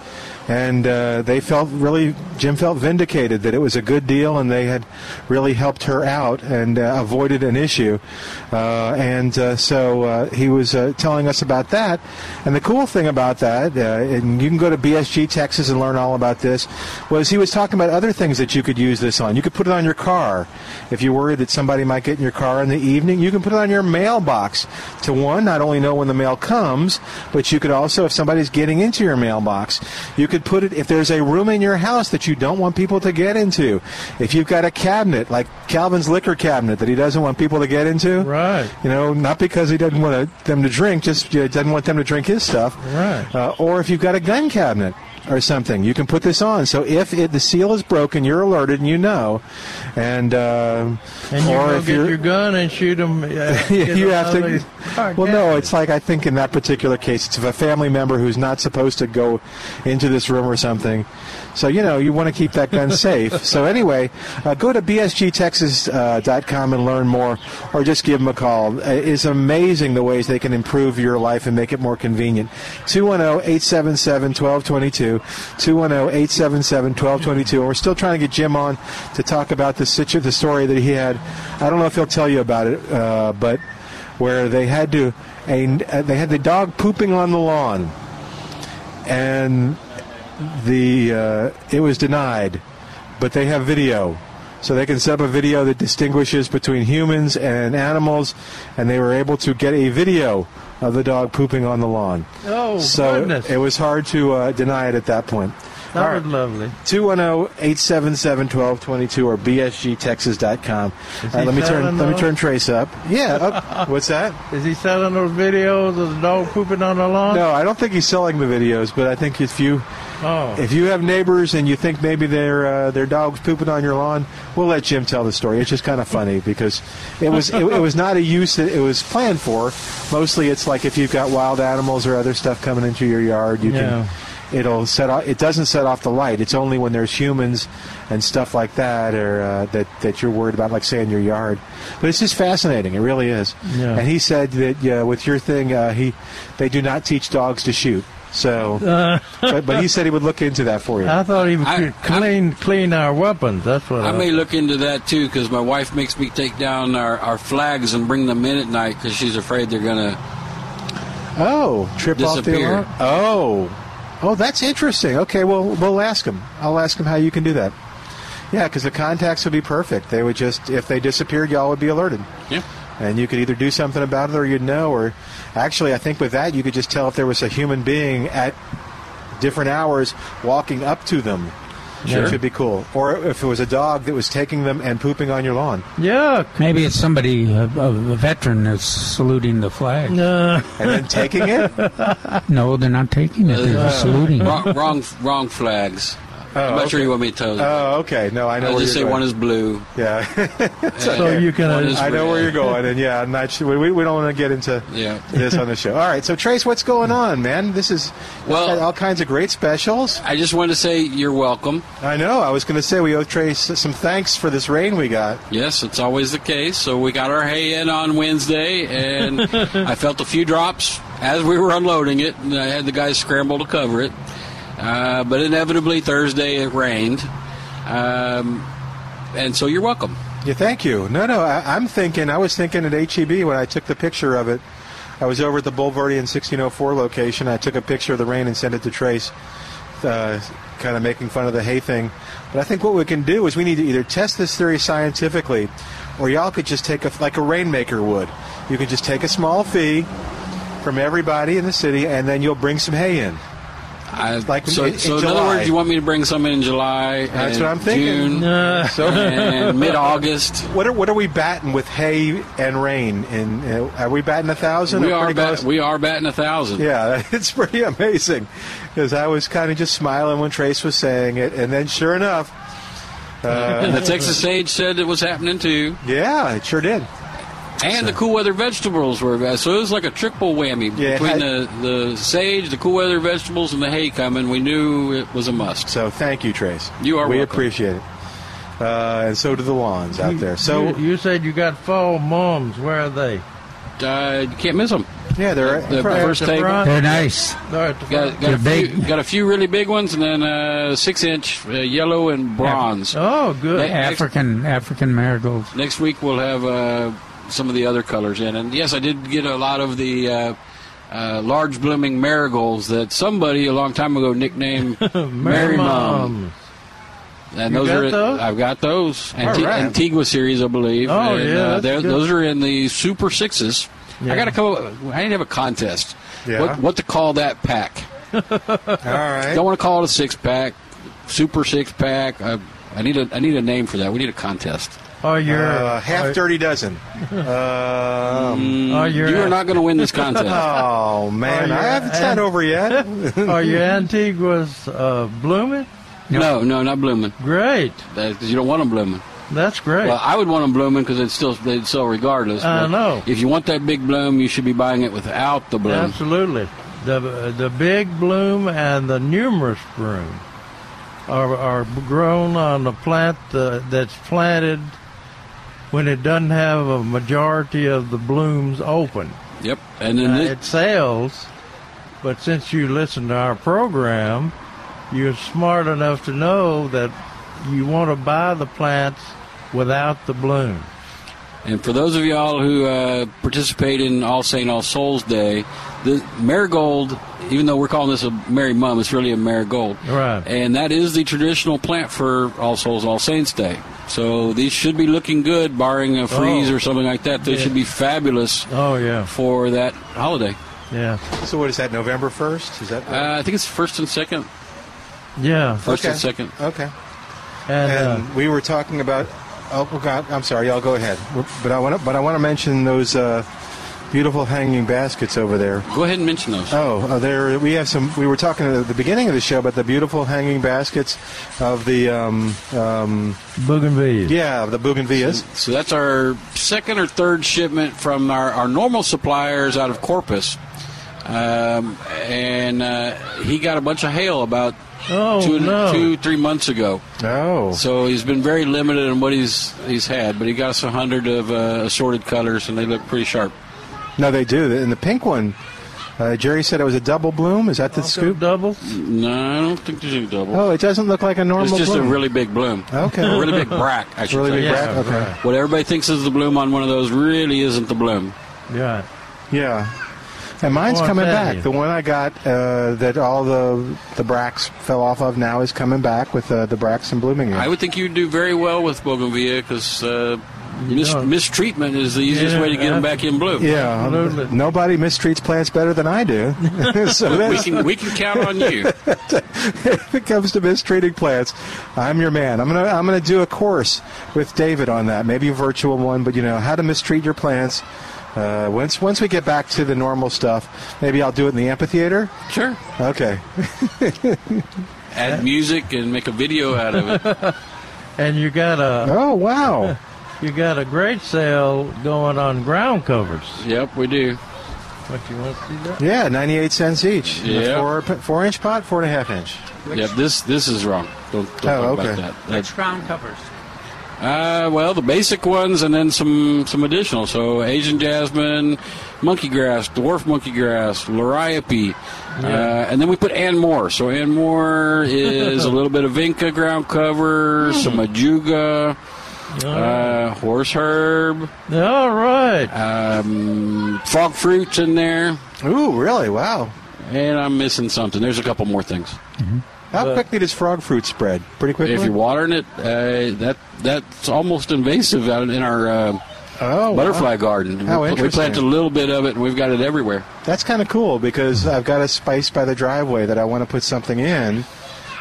and uh, they felt really Jim felt vindicated that it was a good deal and they had really helped her out and uh, avoided an issue. Uh, and uh, so uh, he was uh, telling us about that. And the cool thing about that and you can go to BSG Texas and learn all about this was he was talking about other things that you could use this on. You could put it on your car. If you're worried that somebody might get in your car in the evening you can put it on your mailbox to one not only know when the mail comes but you could also if somebody's getting into your mailbox you could put it if there's a room in your house that you don't want people to get into. If you've got a cabinet like Calvin's liquor cabinet that he doesn't want people to get into, Right. You know, not because he doesn't want them to drink, just uh, doesn't want them to drink his stuff. Right. Uh, or if you've got a gun cabinet or something, you can put this on. So if it, the seal is broken, you're alerted and you know. And uh, And you or go if get you're, your gun and shoot them. yeah, you have to. Well, no, it's like I think in that particular case, it's if a family member who's not supposed to go into this room or something. So you know you want to keep that gun safe. So anyway, uh, go to bsgtexas.com and learn more, or just give them a call. Uh, It's amazing the ways they can improve your life and make it more convenient. 210-877-1222, 210-877-1222. And we're still trying to get Jim on to talk about the situ- the story that he had. I don't know if he'll tell you about it, uh, but where they had to a, they had the dog pooping on the lawn, and the uh, it was denied, but they have video. So they can set up a video that distinguishes between humans and animals, and they were able to get a video of the dog pooping on the lawn. Oh, so goodness. it was hard to uh, deny it at that point. That All was lovely. 210-877-1222 or bsgtexas.com. All right, let me turn selling let me turn Trace up. Yeah, up. what's that? Is he selling those videos of the dog pooping on the lawn? No, I don't think he's selling the videos, but I think if you Oh. if you have neighbors and you think maybe their uh, their dog's pooping on your lawn, we'll let Jim tell the story. It's just kind of funny because it was it, it was not a use that it was planned for. Mostly, it's like if you've got wild animals or other stuff coming into your yard, you Yeah. can. It'll set off. It doesn't set off the light. It's only when there's humans and stuff like that, or uh, that that you're worried about, like say in your yard. But it's just fascinating. It really is. Yeah. And he said that yeah, with your thing, uh, he they do not teach dogs to shoot. So, but, but he said he would look into that for you. I thought he would I- clean clean our weapons. That's what I I, may look into that too because my wife makes me take down our, our flags and bring them in at night because she's afraid they're gonna. Oh, trip off the alarm. Oh, oh, that's interesting. Okay, well, we'll ask them. I'll ask them how you can do that. Yeah, because the contacts would be perfect. They would just, if they disappeared, y'all would be alerted, Yeah. and you could either do something about it or you'd know. Or actually, I think with that, you could just tell if there was a human being at different hours walking up to them. Sure. Which would be cool. Or if it was a dog that was taking them and pooping on your lawn. Yeah. Maybe it's somebody, a, a veteran, that's saluting the flag. Uh, And then taking it? No, they're not taking it. They're just saluting. Wrong, wrong, wrong flags. Oh, I'm not sure you want me to tell you. Oh, okay. No, I know I'll where just you're say going. one is blue. Yeah. so you can. One uh, is I know where you're going, and yeah, I'm not sure. We, we don't want to get into Yeah. this on the show. All right, so Trace, what's going on, man? This is Well- all kinds of great specials. I just wanted to say you're welcome. I know. I was going to say we owe Trace some thanks for this rain we got. Yes, it's always the case. So we got our hay in on Wednesday, and I felt a few drops as we were unloading it, and I had the guys scramble to cover it. Uh, but inevitably Thursday it rained, um, and so you're welcome. Yeah, thank you. No, no, I, I'm thinking. I was thinking at HEB when I took the picture of it. I was over at the Bulverde and 1604 location. I took a picture of the rain and sent it to Trace, uh, kind of making fun of the hay thing. But I think what we can do is we need to either test this theory scientifically, or y'all could just take a like a rainmaker would. You could just take a small fee from everybody in the city, and then you'll bring some hay in. I, Like so, in so in July. other words, you want me to bring some in July, That's and what I'm thinking. June, Uh, So, and mid-August. what are what are we batting with hay and rain? In uh, are we batting a thousand? We are bat- we are batting a thousand. Yeah, it's pretty amazing. Because I was kind of just smiling when Trace was saying it, and then sure enough, And the Texas Sage said it was happening too, yeah, it sure did. And the cool weather vegetables were so it was like a triple whammy Yeah, between had- the the sage, the cool weather vegetables, and the hay coming. We knew it was a must. So thank you, Trace. You are We welcome. appreciate it. Uh, and so do the lawns out there. So you, you said you got fall mums. Where are they? Uh, you can't miss them. yeah, they're The Right first at the table. front? They're nice. They're at the Got, got, a They're few, big. got a few really big ones, and then uh, six inch uh, yellow and bronze. Oh, good. Hey, Next- African African marigolds. Next week we'll have uh, some of the other colors in, and yes, I did get a lot of the uh, uh, large blooming marigolds that somebody a long time ago nicknamed Mary Mom. Mums. And You those got are those? I've got those Anti- right. Antigua series, I believe. Oh, and, yeah, uh, that's good. those are in the Super Sixes. Yeah. I got to go. I need to have a contest. Yeah. What, what to call that pack? all right. Don't want to call it a six pack, Super Six pack. I, I need a I need a name for that. We need a contest. Are your Uh, half are, dirty dozen. Um, are your You are not going to win this contest. oh man, Are I you- haven't sat over yet. are your Antiguas uh, blooming? no, no, not blooming. Great. Because you don't want them blooming. That's great. Well, I would want them blooming because it's still they'd sell regardless. I know. If you want that big bloom, you should be buying it without the bloom. Absolutely. The the big bloom and the numerous bloom are are grown on the plant uh, that's planted when it doesn't have a majority of the blooms open. Yep. And then Uh, it sells, but since you listen to our program, you're smart enough to know that you want to buy the plants without the bloom. And for those of y'all who uh, participate in All Saint All Souls Day, the marigold, even though we're calling this a Mary Mum, it's really a marigold. Right. And that is the traditional plant for All Souls All Saints Day. So these should be looking good, barring a freeze Oh. or something like that. They Yeah. should be fabulous Oh yeah, for that holiday. yeah. so what is that? November first? Is that? Uh, I think it's first and second. Yeah. First Okay. and second. Okay. And, And uh, we were talking about. Oh, God, I'm sorry. Y'all go ahead. But I want to. But I want to mention those uh, beautiful hanging baskets over there. Go ahead and mention those. Oh, uh, there we have some. We were talking at the beginning of the show about the beautiful hanging baskets of the. Um, um, Bougainvillea. yeah, the bougainvilleas. So that's our second or third shipment from our, our normal suppliers out of Corpus. Um, and uh, he got a bunch of hail about Oh, two, no. two, three months ago. Oh, So he's been very limited in what he's he's had, but he got us a hundred of uh, assorted colors, and they look pretty sharp. No, they do. And the pink one, uh, Jerry said it was a double bloom. Is that the Also scoop? double. No, I don't think there's any double. Oh, it doesn't look like a normal. Bloom. It's just bloom. a really big bloom. Okay. a really big bract. I should really say. big Yeah, bract. Okay. What everybody thinks is the bloom on one of those really isn't the bloom. Yeah. Yeah. And mine's Oh, coming back. you. The one I got uh, that all the the bracts fell off of now is coming back with uh, the bracts and blooming. I would think you'd do very well with bougainvillea because uh, mis- know. mistreatment is the easiest Yeah, way to get them back in bloom. yeah, Absolutely. nobody mistreats plants better than I do. so We can we can count on you. if it comes to mistreating plants, I'm your man. I'm gonna I'm gonna do a course with David on that, maybe a virtual one, but you know how to mistreat your plants. Uh, once once we get back to the normal stuff, maybe I'll do it in the amphitheater. Sure. Okay. Add music and make a video out of it. And you got a Oh wow. You got a great sale going on ground covers. Yep, we do. What do you want to see that? Yeah, 98 cents each. Yeah. Four, four inch pot, four and a half inch. Yep, this this is wrong. Don't, don't Oh, talk okay. about that. Which That's, ground covers? uh, well, the basic ones and then some some additional. So Asian jasmine, monkey grass, dwarf monkey grass, liriope, uh, and then we put Ann Moore. So Ann Moore is a little bit of vinca ground cover, some ajuga, uh, horse herb, All right. um, frog fruits in there, Ooh, really? Wow. and I'm missing something. There's a couple more things. How But- quickly does frog fruit spread? Pretty quickly. If you're watering it, uh, that that's almost invasive out in our uh, oh, wow. butterfly garden. How we, we planted a little bit of it, and we've got it everywhere. That's kind of cool because I've got a spice by the driveway that I want to put something in,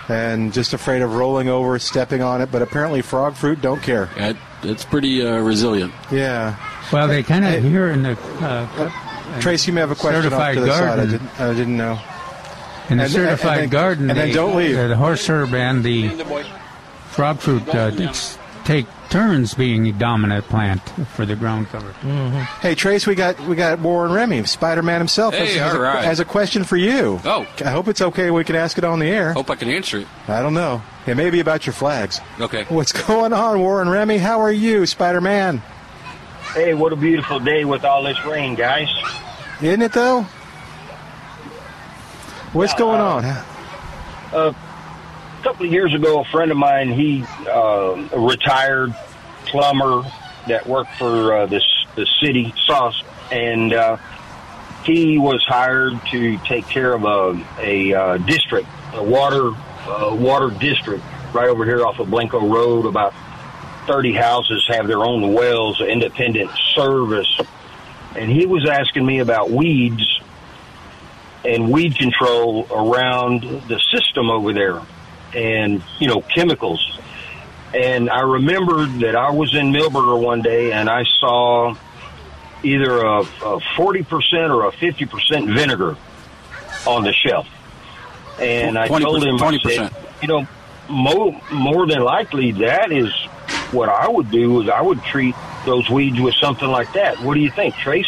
and just afraid of rolling over, stepping on it. But apparently, frog fruit don't care. It, it's pretty uh, resilient. Yeah. Well, they kind of here in the uh, Trace, you may have a question off Certified to the side. I garden. didn't, I didn't know. in the And- certified and then- garden. and then they- don't leave. The horse herb and the frog fruit uh, take turns being a dominant plant for the ground cover. Hey, Trace, we got we got Warren Remy, Spider-Man himself, Hey, has, has all a, right. has a question for you. Oh. I hope it's okay. We can ask it on the air. Hope I can answer it. I don't know. It may be about your flags. Okay. What's going on, Warren Remy? How are you, Spider-Man? Hey, what a beautiful day with all this rain, guys. Isn't it though? What's Yeah, going uh, on? A couple of years ago, a friend of mine, he uh, a retired plumber that worked for uh, this the city SAWS, and uh, he was hired to take care of a a uh, district, a water uh, water district right over here off of Blanco Road. About thirty houses have their own wells, independent service, and he was asking me about weeds and weed control around the system over there and you know chemicals. And i remembered that i was in Milberger one day and i saw either a, a 40% or a 50% vinegar on the shelf. And i told him I 20%. said, you know mo- more than likely that is what i would do is i would treat those weeds with something like that. What do you think trace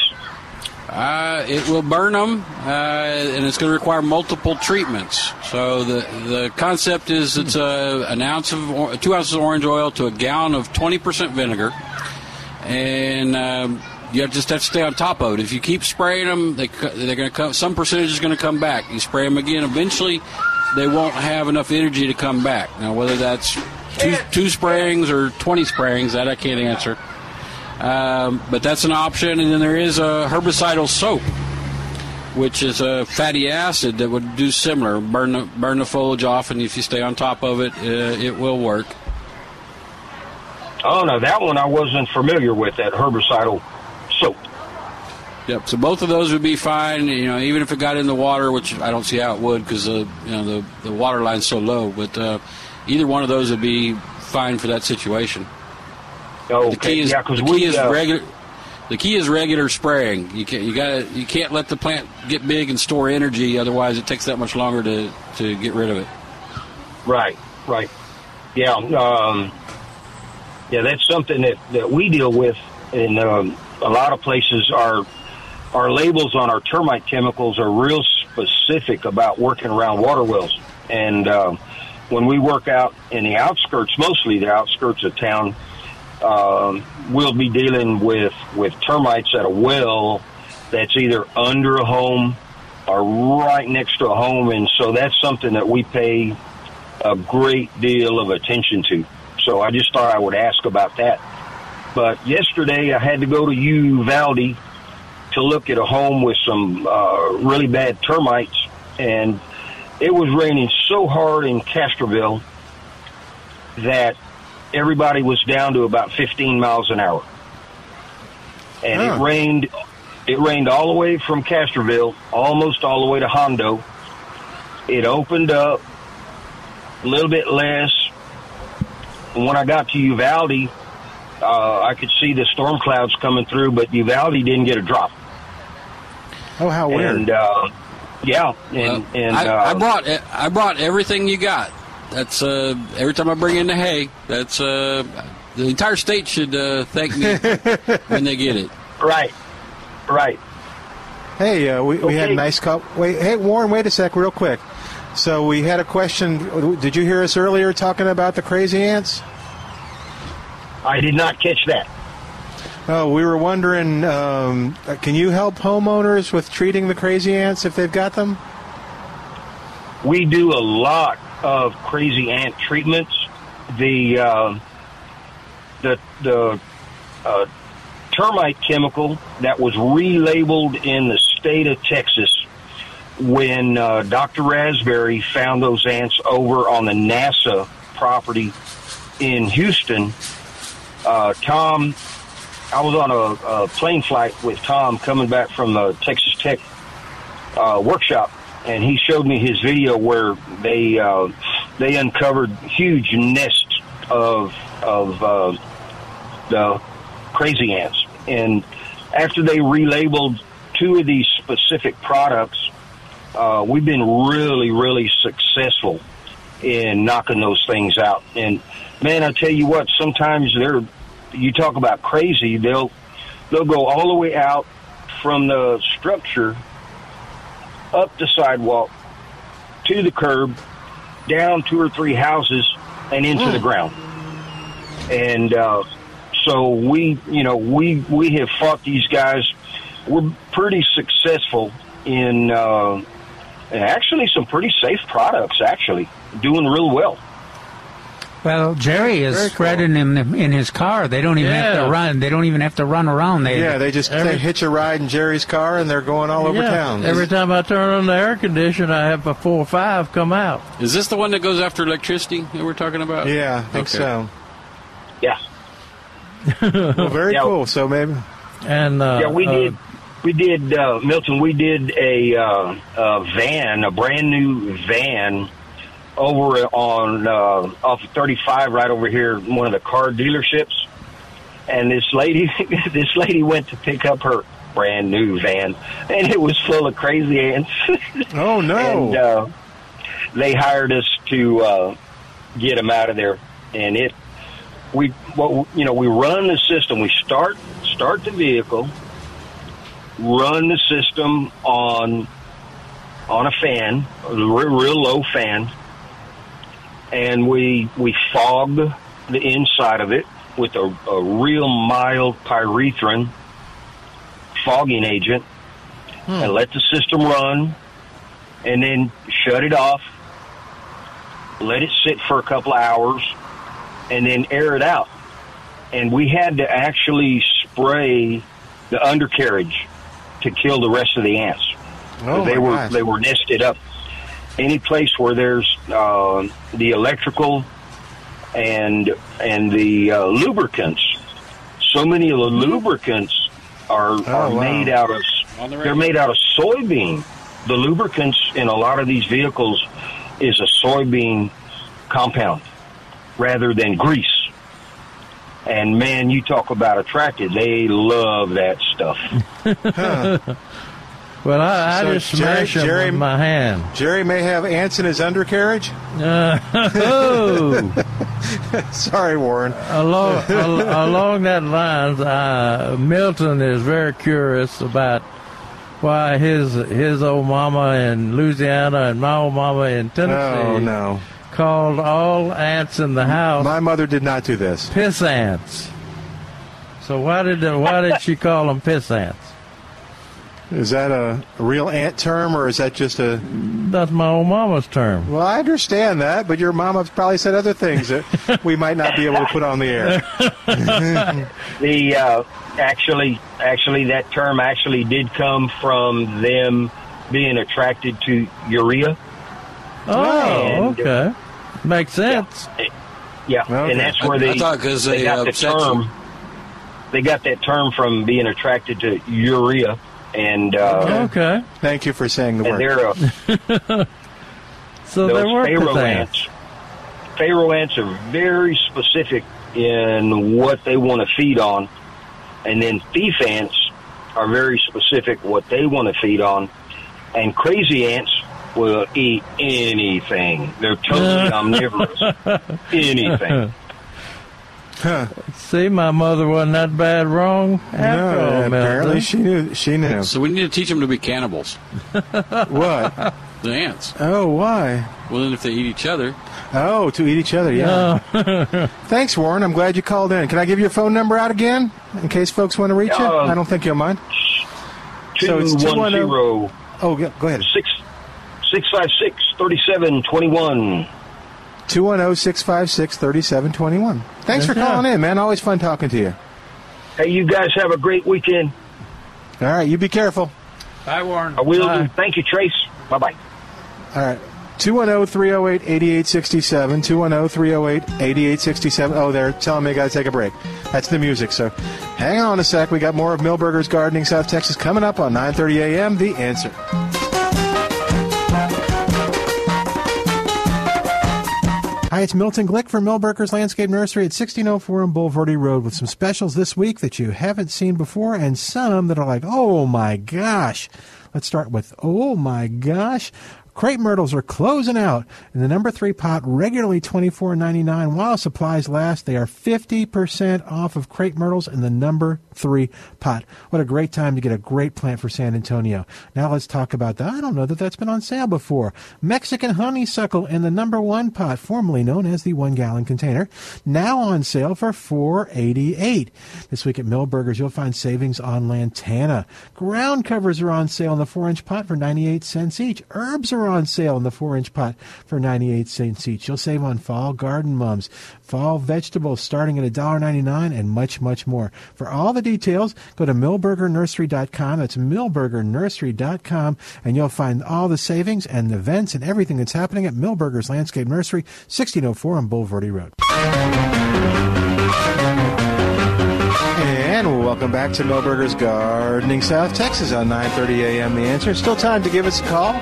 Uh, it will burn them, uh, and it's going to require multiple treatments. So the the concept is it's a, an ounce of or, two ounces of orange oil to a gallon of twenty percent vinegar, and um, you have just have to stay on top of it. If you keep spraying them, they they're going to come. Some percentage is going to come back. You spray them again, eventually they won't have enough energy to come back. Now whether that's two two sprayings or twenty sprayings, that I can't answer. Um, but that's an option. And then there is a herbicidal soap, which is a fatty acid that would do similar. Burn the, burn the foliage off, and if you stay on top of it, uh, it will work. oh no that one i wasn't familiar with that herbicidal soap Yep. So both of those would be fine. You know, even if it got in the water, which I don't see how it would because uh, you know the the water line's so low. But uh, either one of those would be fine for that situation. Okay. The key is yeah, the we, is uh, regular. The key is regular spraying. You can't you got you can't let the plant get big and store energy. Otherwise, it takes that much longer to to get rid of it. Right, right. Yeah, um, yeah, that's something that, that we deal with in um, a lot of places. Our our labels on our termite chemicals are real specific about working around water wells, and um, when we work out in the outskirts, mostly the outskirts of town, um, we'll be dealing with with termites at a well that's either under a home or right next to a home, and so that's something that we pay a great deal of attention to. So I just thought I would ask about that. But yesterday I had to go to Uvalde to look at a home with some uh, really bad termites, and it was raining so hard in Castroville that everybody was down to about 15 miles an hour. And Huh. it rained it rained all the way from Castroville, almost all the way to Hondo. It opened up a little bit less. And when I got to Uvalde, uh, I could see the storm clouds coming through, but Uvalde didn't get a drop. Oh, how weird. And uh, yeah, and Uh, and I, uh, I brought I brought everything you got. That's uh, every time I bring in the hay. That's uh, the entire state should uh, thank me when they get it. right, right. Hey, uh, we, we had a nice call. Wait, hey, Warren, wait a sec, real quick. So we had a question. Did you hear us earlier talking about the crazy ants? I did not catch that. Oh, we were wondering, um, can you help homeowners with treating the crazy ants if they've got them? We do a lot of crazy ant treatments. The uh, the the uh, termite chemical that was relabeled in the state of Texas when uh, Dr. Rasberry found those ants over on the NASA property in Houston. Uh, Tom, I was on a, a plane flight with Tom coming back from the Texas Tech uh, workshop, and he showed me his video where they uh, they uncovered huge nests of of uh, the crazy ants, and after they relabeled two of these specific products, uh, we've been really really successful in knocking those things out. And man, I tell you what, sometimes they're you talk about crazy, they'll they'll go all the way out from the structure up the sidewalk to the curb, down two or three houses, and into the ground. And uh, so we, you know, we we have fought these guys. We're pretty successful in uh, actually some pretty safe products. Actually, doing real well. Well, Jerry is Very cool. spreading them in his car. They don't even have to run. They don't even have to run around. They Yeah, they just Every- they hitch a ride in Jerry's car and they're going all over yeah. town. Every time I turn on the air conditioner, I have a four or five come out. Is this the one that goes after electricity that we're talking about? yeah, I think Okay. so. Yeah, Well, very Yeah. cool. So maybe And uh, yeah, we uh, did. We did, uh, Milton. We did a, uh, a van, a brand new van, over on uh, off of 35, right over here, one of the car dealerships. And this lady, this lady went to pick up her brand new van, and it was full of crazy ants. Oh no! and uh, they hired us to uh, get them out of there. And it, we, what you know, we run the system. We start start the vehicle, run the system on on a fan, a real, real low fan, and we we fog the inside of it with a, a real mild pyrethrin fogging agent, hmm. and let the system run and then shut it off, let it sit for a couple of hours, and then air it out. And we had to actually spray the undercarriage to kill the rest of the ants. oh they were gosh. they were nested up. Any place where there's uh, the electrical and and the uh, lubricants, so many of the lubricants are are Oh, wow. made out of the They're made out of soybean. The lubricants in a lot of these vehicles is a soybean compound rather than grease. And man, you talk about attracted. They love that stuff. Well, I, I So just Jerry- smash them Jerry- with my hand. Jerry may have ants in his undercarriage. Uh, oh, Sorry, Warren. along al- along that lines, uh, Milton is very curious about why his his old mama in Louisiana and my old mama in Tennessee Oh no, called all ants in the house my mother did not do this. piss ants. So why did why did she call them piss ants? Is that a real ant term, or is that just a? That's my old mama's term. Well, I understand that, but your mama probably said other things that we might not be able to put on the air. The uh, actually, actually, that term actually did come from them being attracted to urea. Oh, And- okay, makes sense. Yeah, Okay. and that's where they I thought 'cause they, got uh, the upset you. term. They got that term from being attracted to urea, and uh, Okay, Thank you for saying the word. they're so those there were pharaoh piss ants. ants. Pharaoh ants are very specific in what they want to feed on, and then thief ants are very specific what they want to feed on, and crazy ants will eat anything. They're totally omnivorous. anything. Huh. See, my mother wasn't that bad wrong after no, all. Apparently, she knew. She knew. So we need to teach them to be cannibals. what? The ants. Oh, why? Well, then if they eat each other. Oh, to eat each other, yeah. No. Thanks, Warren. I'm glad you called in. Can I give your phone number out again in case folks want to reach you? Uh, I don't think you'll mind. Two so it's 210. 210- oh, go ahead. 656 six, 3721. 210 656 3721. Thanks for Yes, sir. calling in, man. Always fun talking to you. Hey, you guys have a great weekend. All right, you be careful. Bye, Warren. I will. Bye. do. Thank you, Trace. Bye bye. All right. 210 308 8867. 210 308 8867. Oh, they're telling me I got to take a break. That's the music. So hang on a sec. We got more of Milberger's Gardening South Texas coming up on 9:30 a.m. The answer. Hi, it's Milton Glick from Milberger's Landscape Nursery at 1604 on Bulverde Road with some specials this week that you haven't seen before and some that are like, oh my gosh. Let's start with, oh my gosh. Crepe myrtles are closing out. In the number three pot, regularly $24.99. While supplies last, they are 50% off of crepe myrtles in the number three pot. What a great time to get a great plant for San Antonio. Now let's talk about that. I don't know that that's been on sale before. Mexican honeysuckle in the number one pot, formerly known as the one gallon container, now on sale for $4.88. This week at Milberger's, you'll find savings on lantana. Ground covers are on sale in the four inch pot for 98 cents each. Herbs are on sale in the four inch pot for 98 cents each. You'll save on fall garden mums, fall vegetables starting at $1.99 and much, much more. For all the details, go to milbergernursery.com. That's milbergernursery.com and you'll find all the savings and the events and everything that's happening at Milberger's Landscape Nursery, 1604 on Bulverde Road. And welcome back to Milberger's Gardening South Texas on 9:30 a.m. The answer. Still time to give us a call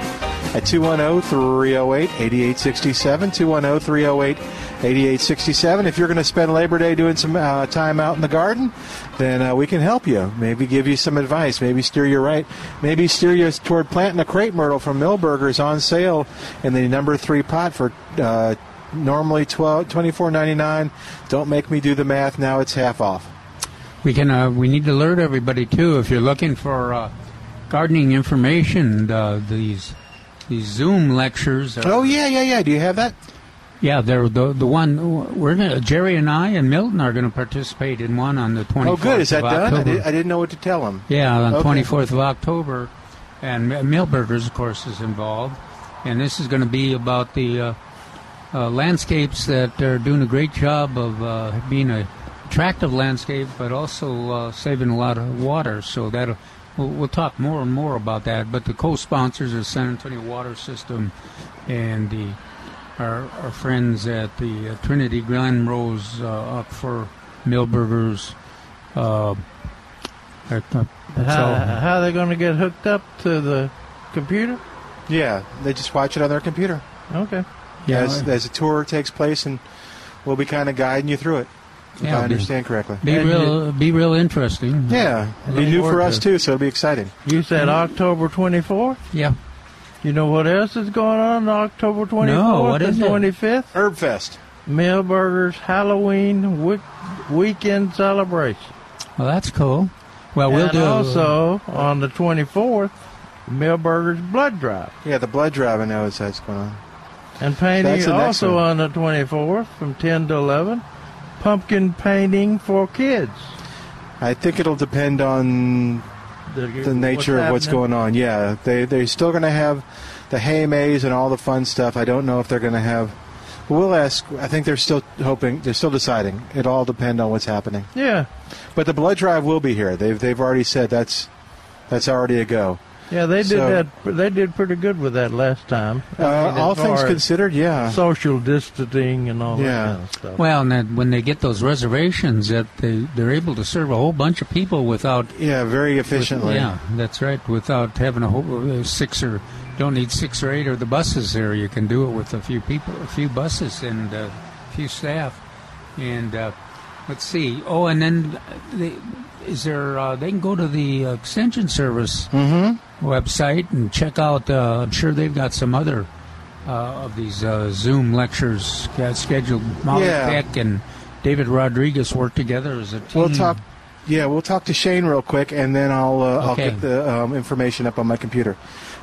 at 210-308-8867. 210-308-8867. If you're going to spend Labor Day doing some uh, time out in the garden, then uh, we can help you. Maybe give you some advice. Maybe steer you right. Maybe steer you toward planting a crepe myrtle from Milberger's on sale in the number three pot for. Uh, Normally twelve twenty four ninety nine. Don't make me do the math. Now it's half off. We can. Uh, we need to alert everybody too. If you're looking for uh, gardening information, uh, these these Zoom lectures. Are, Oh yeah, yeah, yeah. Do you have that? yeah, they're the the one we're gonna, Jerry and I and Milton are going to participate in one on the 24th. Oh, good. Is that done? I, did, I didn't know what to tell him. Yeah, on Okay. 24th of October, and M- Milberger's, of course, is involved, and this is going to be about the uh, uh, landscapes that are doing a great job of uh, being a attractive landscape, but also uh, saving a lot of water. So that we'll, we'll talk more and more about that. But the co-sponsors are San Antonio Water System and the our, our friends at the uh, Trinity Glen Rose uh, up for Milberger's. Uh, That- uh, How, all. how are they going to get hooked up to the computer? Yeah, they just watch it on their computer. Okay. Yeah, as, as a tour takes place, and we'll be kind of guiding you through it, if Yeah, I be- understand correctly. Be And real, be real interesting. Yeah, it'll be new for us to- too, so it'll be exciting. You said mm-hmm. October 24th? Yeah. You know what else is going on on October 24th No, what and is it? 25th? Herb Fest. Milberger's Halloween week- weekend celebration. Well, that's cool. Well, we'll and do. also on the 24th, Milberger's Blood Drive. Yeah, the blood drive I know is that's going on. And painting That's also one. on the 24th from 10 to 11. Pumpkin painting for kids. I think it'll depend on the nature of what's going on. Yeah, they they're still going to have the hay maze and all the fun stuff. I don't know if they're going to have. We'll ask. I think they're still hoping. They're still deciding. It all depends on what's happening. Yeah, But the blood drive will be here. They've they've already said that's that's already a go. Yeah, they did So- that. They did pretty good with that last time. I Uh, mean, all things considered, yeah. social distancing and all Yeah. that kind of stuff. Well, and then when they get those reservations, that they they're able to serve a whole bunch of people without. Yeah, very efficiently. Yeah, that's right. Without having a whole uh, six or don't need six or eight or the buses there. You can do it with a few people, a few buses, and uh, a few staff. And uh, let's see. Oh, and then they, is there? Uh, they can go to the uh, extension service website and check out. Uh, I'm sure they've got some other uh, of these uh, Zoom lectures uh, scheduled. Molly Yeah. Keck and David Rodriguez work together as a team. We'll talk. Yeah, we'll talk to Shane real quick, and then I'll uh, Okay. I'll get the um, information up on my computer.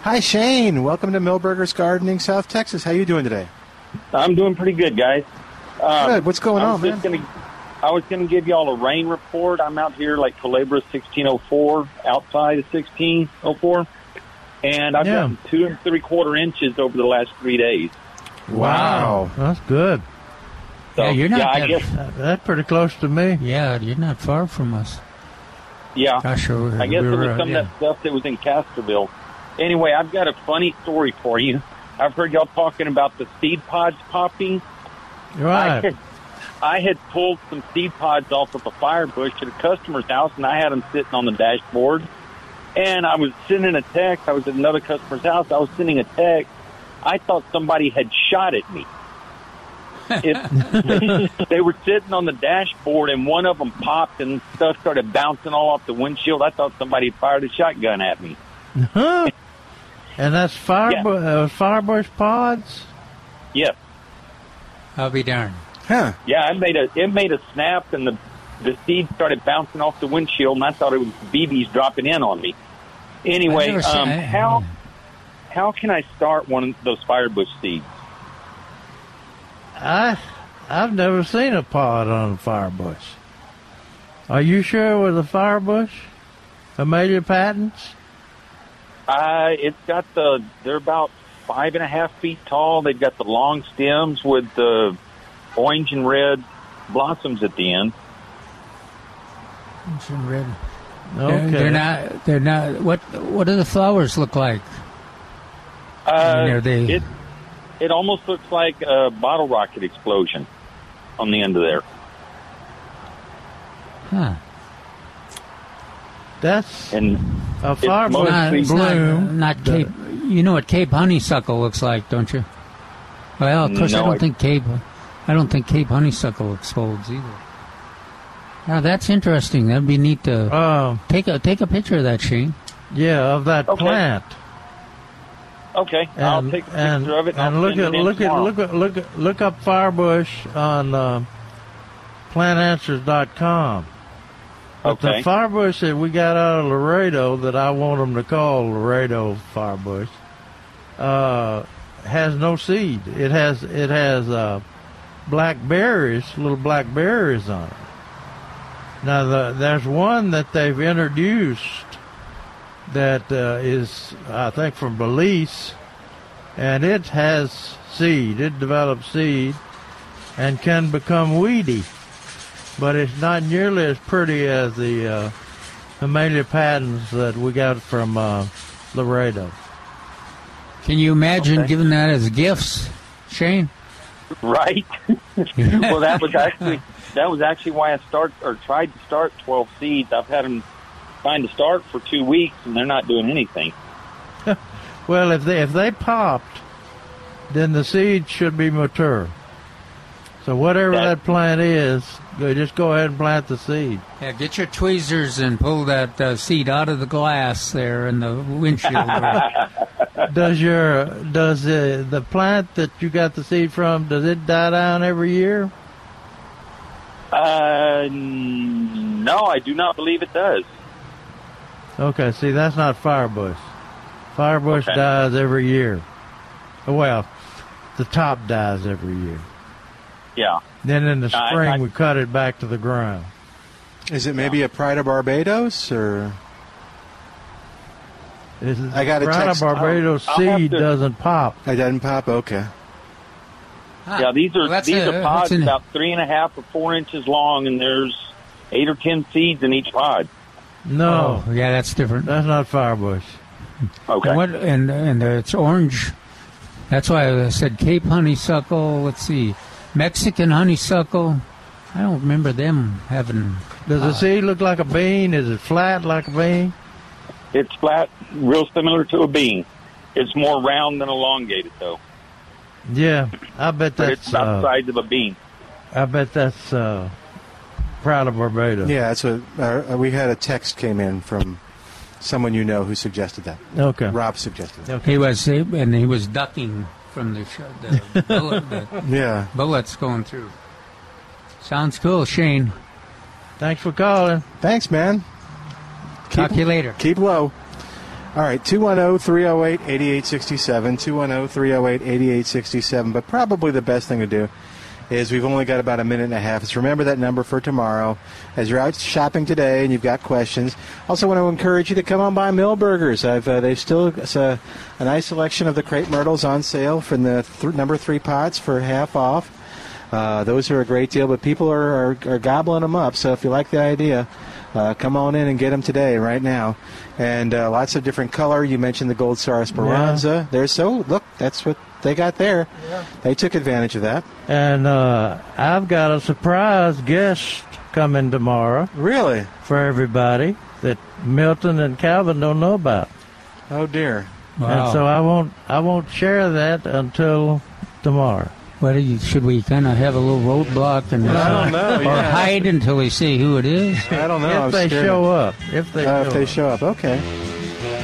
Hi, Shane. Welcome to Milberger's Gardening, South Texas. How you doing today? I'm doing pretty good, guys. Um, Good. What's going I on, was man? Gonna, I was going to give y'all a rain report. I'm out here like Culebra 1604, outside of 1604, and I've Yeah. gotten two and three quarter inches over the last three days. Wow. That's good. So, Yeah, you're not yeah, I that- guess, That's pretty close to me. Yeah, you're not far from us. yeah. Gosh, we're, I guess it we're, was uh, some yeah. of that stuff that was in Castroville. Anyway, I've got a funny story for you. I've heard y'all talking about the seed pods popping. I Right. Had, I had pulled some seed pods off of a fire bush at a customer's house, and I had them sitting on the dashboard. And I was sending a text. I was at another customer's house. I was sending a text. I thought somebody had shot at me. It, they were sitting on the dashboard, and one of them popped, and stuff started bouncing all off the windshield. I thought somebody fired a shotgun at me. Huh? And that's fire Yeah. bu- uh, firebush pods. Yes. I'll be darned. Huh? Yeah, it made a it made a snap, and the the seed started bouncing off the windshield, and I thought it was BBs dropping in on me. Anyway, I've seen- um, I- how how can I start one of those firebush seeds? I I've never seen a pod on a firebush. Are you sure it was a firebush? Hamelia patens? Uh, it's got the they're about five and a half feet tall. They've got the long stems with the orange and red blossoms at the end. It's in red. Okay. They're, they're not. They're not. What What do the flowers look like? Uh, mean, are they- It it almost looks like a bottle rocket explosion on the end of there. Huh. That's And a firebush mostly- Not, it's not, bloom. not Cape. You know what Cape honeysuckle looks like, don't you? Well, of course, I don't I- think Cape. I don't think Cape honeysuckle explodes either. Now that's interesting. That'd be neat to Um, take a take a picture of that, Shane. yeah, of that Okay. plant. okay, I'll take a and, picture of it. And, and I'll look at look at look at look at look up firebush on uh, plantanswers.com. But the Okay. firebush that we got out of Laredo that I want them to call Laredo firebush uh, has no seed. It has it has uh, black berries, little black berries on it. Now the, there's one that they've introduced that uh, is I think from Belize, and it has seed. It develops seed and can become weedy but it's not nearly as pretty as the uh, Hamelia patens that we got from uh, Laredo. Can you imagine Okay. giving that as gifts, Shane? Right. well, that was actually that was actually why I start or tried to start twelve seeds. I've had them trying to start for two weeks and they're not doing anything. Well, if they if they popped, then the seeds should be mature. So whatever That- that plant is, just go ahead and plant the seed. Yeah, get your tweezers and pull that uh, seed out of the glass there in the windshield. Does your does uh, the plant that you got the seed from does it die down every year? Uh, no, I do not believe it does. Okay, see that's not firebush. Firebush Okay. dies every year. Well, the top dies every year. Yeah. Then in the spring I- we cut it back to the ground. Is it maybe a Pride of Barbados or? This is, I got a Pride text- of Barbados I'll- I'll seed to- doesn't pop. It doesn't pop. Okay. Yeah, these are Well, these a- are pods an- about three and a half or four inches long, and there's eight or ten seeds in each pod. No, Oh, yeah, that's different. that's not firebush. Okay. And, what, and and uh, it's orange. That's why I said Cape honeysuckle. Let's see, Mexican honeysuckle. I don't remember them having. Does the seed look like a bean? Is it flat like a bean? It's flat, real similar to a bean. It's more round than elongated, though. Yeah, I bet But it's that's. about the Uh, size of a bean. I bet that's uh, Proud of Barbados. Yeah, that's what uh, we had a text came in from someone you know who suggested that. Okay. Rob suggested that. He was and he was ducking from the, sh- the, bullet, the Yeah. bullets going through. Sounds cool, Shane. Thanks for calling. Thanks, man. Talk to you later. Keep low. All right, oh, 210 308 8867. 210 308 8867. But probably the best thing to do is we've only got about a minute and a half. So remember that number for tomorrow as you're out shopping today and you've got questions. Also, want to encourage you to come on by Milberger's. I've uh, they've still a, a nice selection of the crepe myrtles on sale from the th- number three pots for half off. Uh, those are a great deal, but people are, are, are gobbling them up. So if you like the idea, uh, come on in and get them today, right now. And uh, lots of different color. You mentioned the Gold Star Esperanza. There's so look, that's what they got there. Yeah. They took advantage of that. And uh, I've got a surprise guest coming tomorrow Really? for everybody that Milton and Calvin don't know about. Oh dear. Wow. And so I won't I won't share that until tomorrow. What do you, should we kind of have a little roadblock and I don't know. or Yeah. hide until we see who it is? I don't know. I'm if they scared. show up. If they Uh, show if they up. show up, okay.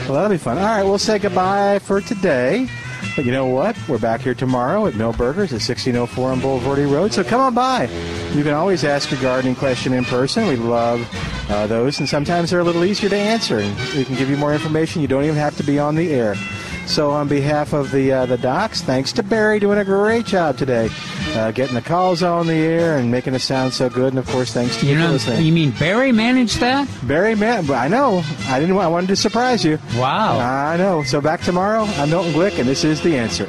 Well, that'll be fun. All right, we'll say goodbye for today. But you know what? We're back here tomorrow at Milberger's at 1604 on Bulverde Road. So come on by. You can always ask a gardening question in person. We love uh, those, and sometimes they're a little easier to answer. And we can give you more information. You don't even have to be on the air. So on behalf of the uh, the docs, thanks to Barry doing a great job today, uh, getting the calls on the air and making it sound so good. And of course, thanks to you, You know, for listening. you mean Barry managed that? Barry, man, I know. I didn't. I wanted to surprise you. Wow. I know. So back tomorrow. I'm Milton Glick, and this is the answer.